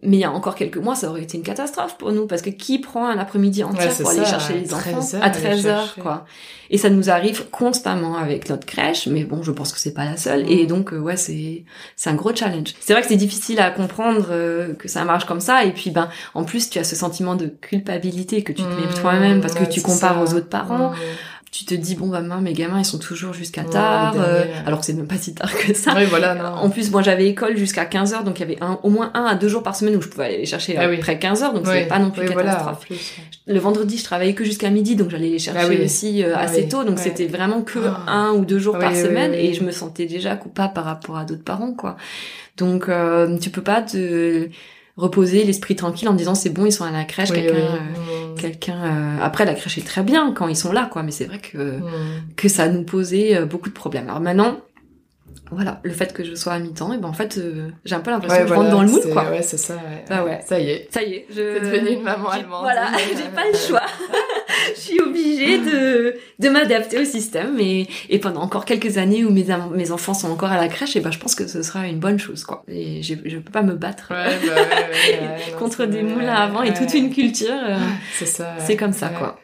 Mais il y a encore quelques mois, ça aurait été une catastrophe pour nous, parce que qui prend un après-midi entier Ouais, pour aller chercher les enfants 13 heures, à aller 13h, chercher. quoi. Et ça nous arrive constamment avec notre crèche, mais bon, je pense que c'est pas la seule. Mm. Et donc, euh, ouais, c'est, c'est un gros challenge. C'est vrai que c'est difficile à comprendre euh, que ça marche comme ça. Et puis, ben, en plus, tu as ce sentiment de culpabilité que tu te mets Mmh, toi-même parce que tu compares ça. aux autres parents. Mmh. Tu te dis, bon, bah, maman, mes gamins, ils sont toujours jusqu'à Ouais, tard. euh, alors que c'est même pas si tard que ça. Oui, voilà, non. En plus, moi, j'avais école jusqu'à 15h, donc il y avait un, au moins un à deux jours par semaine où je pouvais aller les chercher Ah oui. après 15h, donc c'était pas non plus voilà, catastrophe. Le vendredi, je travaillais que jusqu'à midi, donc j'allais les chercher Ah aussi euh, Ah assez tôt, donc c'était vraiment que un ou deux jours par semaine, et je me sentais déjà coupable par rapport à d'autres parents, quoi. Donc, euh, tu peux pas te reposer l'esprit tranquille en disant c'est bon, ils sont à la crèche, Oui, quelqu'un... oui. euh. Quelqu'un euh, après la crèche est très bien quand ils sont là quoi mais c'est vrai que Mmh. que ça nous posait euh, beaucoup de problèmes. Alors maintenant, voilà, le fait que je sois à mi-temps, et ben en fait, euh, j'ai un peu l'impression Ouais, que je voilà, rentre dans le moule, c'est- quoi. Ouais, c'est ça, ouais. Bah ouais. Ça y est. Ça y est, je... T'es devenue une maman allemande. Voilà, (laughs) j'ai pas le choix. je suis obligée de, de m'adapter au système, et, et pendant encore quelques années où mes, mes enfants sont encore à la crèche, et ben je pense que ce sera une bonne chose, quoi. Et je, je peux pas me battre Ouais, bah ouais, (laughs) contre c'est des vrai, moulins avant et toute une culture. euh, C'est ça. c'est comme ça, quoi.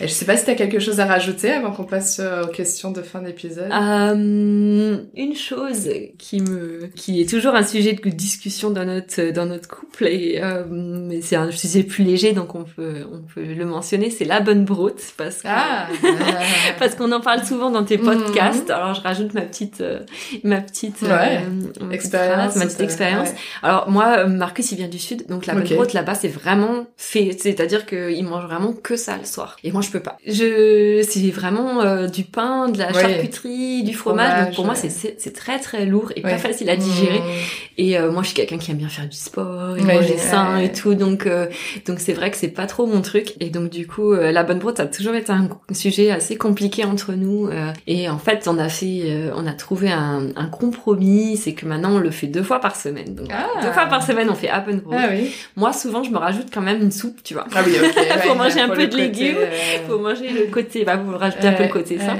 Et je sais pas si t'as quelque chose à rajouter avant qu'on passe euh, aux questions de fin d'épisode. Euh, une chose qui me, qui est toujours un sujet de discussion dans notre dans notre couple et euh, mais c'est un sujet plus léger donc on peut on peut le mentionner, c'est la bonne broute parce que Ah (laughs) parce qu'on en parle souvent dans tes Mhm. podcasts. Alors je rajoute ma petite euh, ma petite euh, Ouais. ma petite Expérience. ma petite expérience. ouais. Alors moi, Marcus, il vient du sud, donc la bonne broute là-bas, c'est vraiment fait. C'est-à-dire qu'il mange vraiment que ça le soir. Et moi, je peux pas. Je, c'est vraiment euh, du pain, de la charcuterie, du fromage. donc pour moi, c'est très très lourd et pas facile à digérer. Mmh. Et euh, moi, je suis quelqu'un qui aime bien faire du sport et manger sain et tout. Donc euh, donc c'est vrai que c'est pas trop mon truc. Et donc du coup, la bonne brote a toujours été un sujet assez compliqué entre nous. et en fait, on a fait, on a trouvé un, un compromis. C'est que maintenant, on le fait deux fois par semaine. Donc ah. deux fois par semaine, on fait open ah, oui. Moi, souvent, je me rajoute quand même une soupe, tu vois. Ah oui, ok. (laughs) pour manger un peu de légumes faut manger le côté, bah, vous rajouter un peu le côté ça.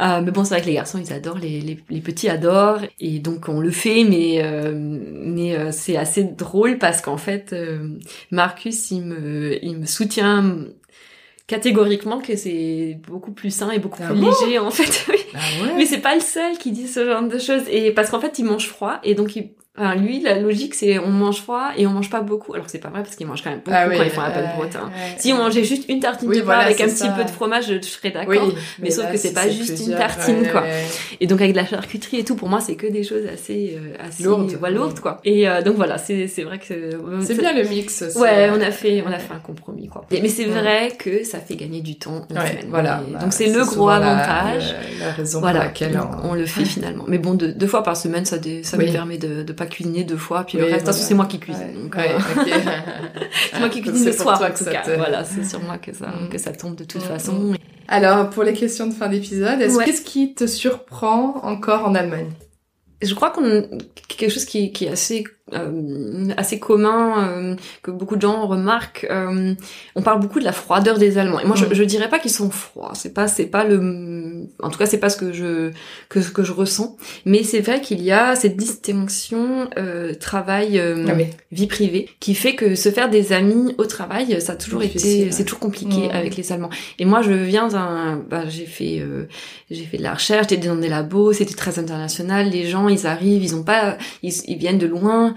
Euh, mais bon, c'est vrai que les garçons, ils adorent, les, les, les, petits adorent, et donc on le fait, mais euh, mais euh, c'est assez drôle parce qu'en fait, euh, Marcus, il me il me soutient catégoriquement que c'est beaucoup plus sain et beaucoup ah plus léger en fait. (laughs) Ah ouais. Mais c'est pas le seul qui dit ce genre de choses et parce qu'en fait il mange froid et donc il Enfin, lui, la logique, c'est on mange froid et on mange pas beaucoup. Alors c'est pas vrai parce qu'il mange quand même beaucoup ah quand ils font un peu de protéines. Si on mangeait juste une tartine de pain avec un petit peu de fromage, je serais d'accord. mais, sauf que c'est pas juste une tartine, quoi. Et donc avec de la charcuterie et tout, pour moi, c'est que des choses assez, euh, assez lourdes, lourdes, quoi. Et euh, donc voilà, c'est c'est vrai que euh, c'est bien le mix. Ouais, on a fait on a fait un compromis, quoi. Mais c'est vrai que ça fait gagner du temps. Voilà. Bah, donc c'est le gros avantage. La, raison pour laquelle on, le fait finalement. Mais bon, deux, fois par semaine, ça ça me permet de de pas cuisiner deux fois, puis le reste, c'est moi qui cuisine. Euh, (laughs) c'est moi qui (laughs) cuisine le soir, en tout cas. Voilà, c'est sur moi que ça, mm. que ça tombe de toute mm, façon. Mm. Alors, pour les questions de fin d'épisode, est-ce qu'est-ce qui te surprend encore en Allemagne? Je crois qu'on quelque chose qui, qui est assez euh, assez commun euh, que beaucoup de gens remarquent. Euh, on parle beaucoup de la froideur des Allemands. Et moi, je, mm. je dirais pas qu'ils sont froids. C'est pas, c'est pas le, en tout cas, c'est pas ce que je que ce que je ressens. Mais c'est vrai qu'il y a cette distinction travail ah vie privée qui fait que se faire des amis au travail, ça a toujours été, c'est toujours compliqué mm. avec les Allemands. Et moi, je viens d'un, bah, j'ai fait j'ai fait de la recherche, j'étais dans des labos, c'était très international. Les gens, ils arrivent, ils ont pas, ils, ils viennent de loin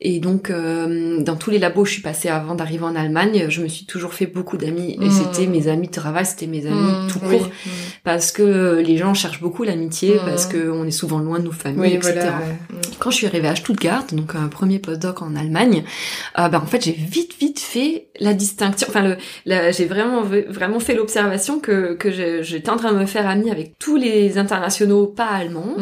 et donc, euh, dans tous les labos où je suis passée avant d'arriver en Allemagne, je me suis toujours fait beaucoup d'amis. Et mmh. c'était mes amis de travail, c'était mes amis mmh. tout court. Parce que les gens cherchent beaucoup l'amitié, parce qu'on est souvent loin de nos familles, etc. Quand je suis arrivée à Stuttgart, donc un premier postdoc en Allemagne, euh, bah, en fait, j'ai vite, vite fait la distinction. Enfin, le, j'ai vraiment, vraiment fait l'observation que, que j'étais en train de me faire amie avec tous les internationaux pas allemands,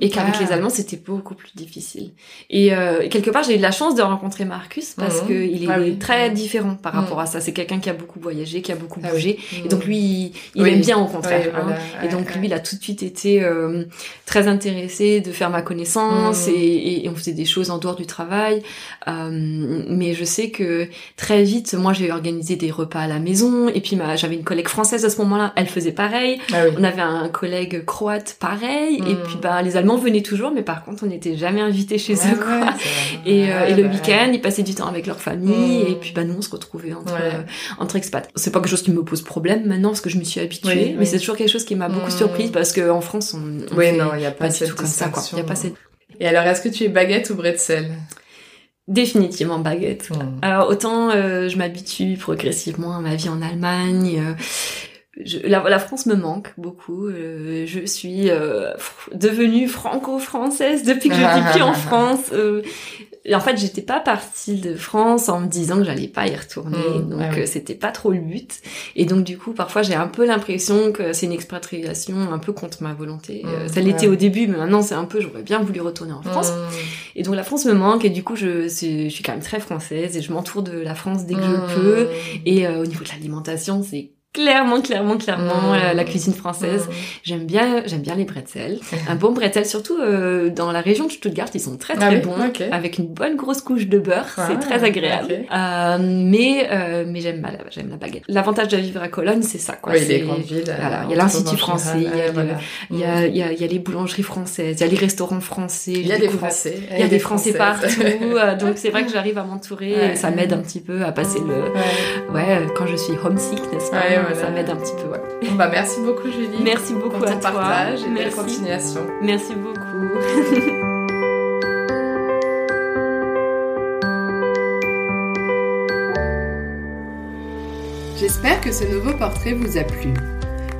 et qu'avec ah. les Allemands, c'était beaucoup plus difficile. Et, euh, quelque part, j'ai la chance de rencontrer Marcus parce mmh. qu'il est ah très différent par rapport mmh. à ça. C'est quelqu'un qui a beaucoup voyagé, qui a beaucoup ah bougé. Et donc lui, il, aime bien au contraire. Hein. Et donc lui, il a tout de suite été euh, très intéressé de faire ma connaissance mmh. et, et, on faisait des choses en dehors du travail. Euh, mais je sais que très vite, moi, j'ai organisé des repas à la maison. Et puis j'avais une collègue française à ce moment-là, elle faisait pareil. Ah on avait un collègue croate pareil. Et puis bah, les Allemands venaient toujours, mais par contre, on n'était jamais invités chez eux. Quoi. Et euh, et le week-end, ils passaient du temps avec leur famille, mm. et puis bah nous on se retrouvait entre euh, entre expats. C'est pas quelque chose qui me pose problème maintenant parce que je me suis habituée, mais c'est toujours quelque chose qui m'a beaucoup mm. surprise parce que en France on, on oui, non, y a pas, du tout comme ça quoi. Y a pas cette... Et alors est-ce que tu es baguette ou bretzel? Définitivement baguette. Mm. Alors autant euh, je m'habitue progressivement à ma vie en Allemagne. Euh, je, la, France me manque beaucoup. Euh, je suis euh, devenue franco-française depuis que je vis plus en (laughs) France. Euh, en fait, j'étais pas partie de France en me disant que j'allais pas y retourner, mmh, donc ah c'était pas trop le but. Et donc du coup, parfois j'ai un peu l'impression que c'est une expatriation un peu contre ma volonté. Mmh, ça l'était au début, mais maintenant c'est un peu j'aurais bien voulu retourner en France. Mmh. Et donc la France me manque et du coup je, je suis quand même très française et je m'entoure de la France dès que je peux. Et au niveau de l'alimentation, c'est clairement, clairement, clairement mmh. la, cuisine française. Mmh. J'aime bien, j'aime bien les bretzels. Un bon bretzel, surtout euh, dans la région de Stuttgart, ils sont très ah très bons, avec une bonne grosse couche de beurre. c'est ah, très agréable. Euh, mais euh, mais j'aime la, j'aime la baguette. L'avantage de vivre à Cologne, c'est ça. Quoi. Oui, les grandes villes. Voilà, il y a l'institut français, il y a, y, a, il y, a, il y a les boulangeries françaises, il y a les restaurants français. Il y a des Français. Il y a des Français partout. (laughs) donc c'est vrai que j'arrive à m'entourer, et ça m'aide un petit peu à passer le. Ouais, quand je suis homesick, n'est-ce pas? Ça m'aide un petit peu. Ouais. (laughs) bah, merci beaucoup Julie. Merci beaucoup pour ton à partage toi. et merci. continuation. Merci beaucoup. (laughs) J'espère que ce nouveau portrait vous a plu.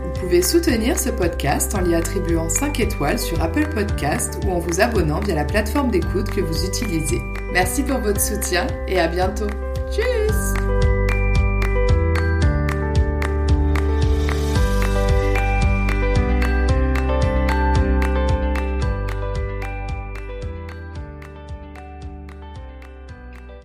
Vous pouvez soutenir ce podcast en lui attribuant 5 étoiles sur Apple Podcast ou en vous abonnant via la plateforme d'écoute que vous utilisez. Merci pour votre soutien et à bientôt. Tchuss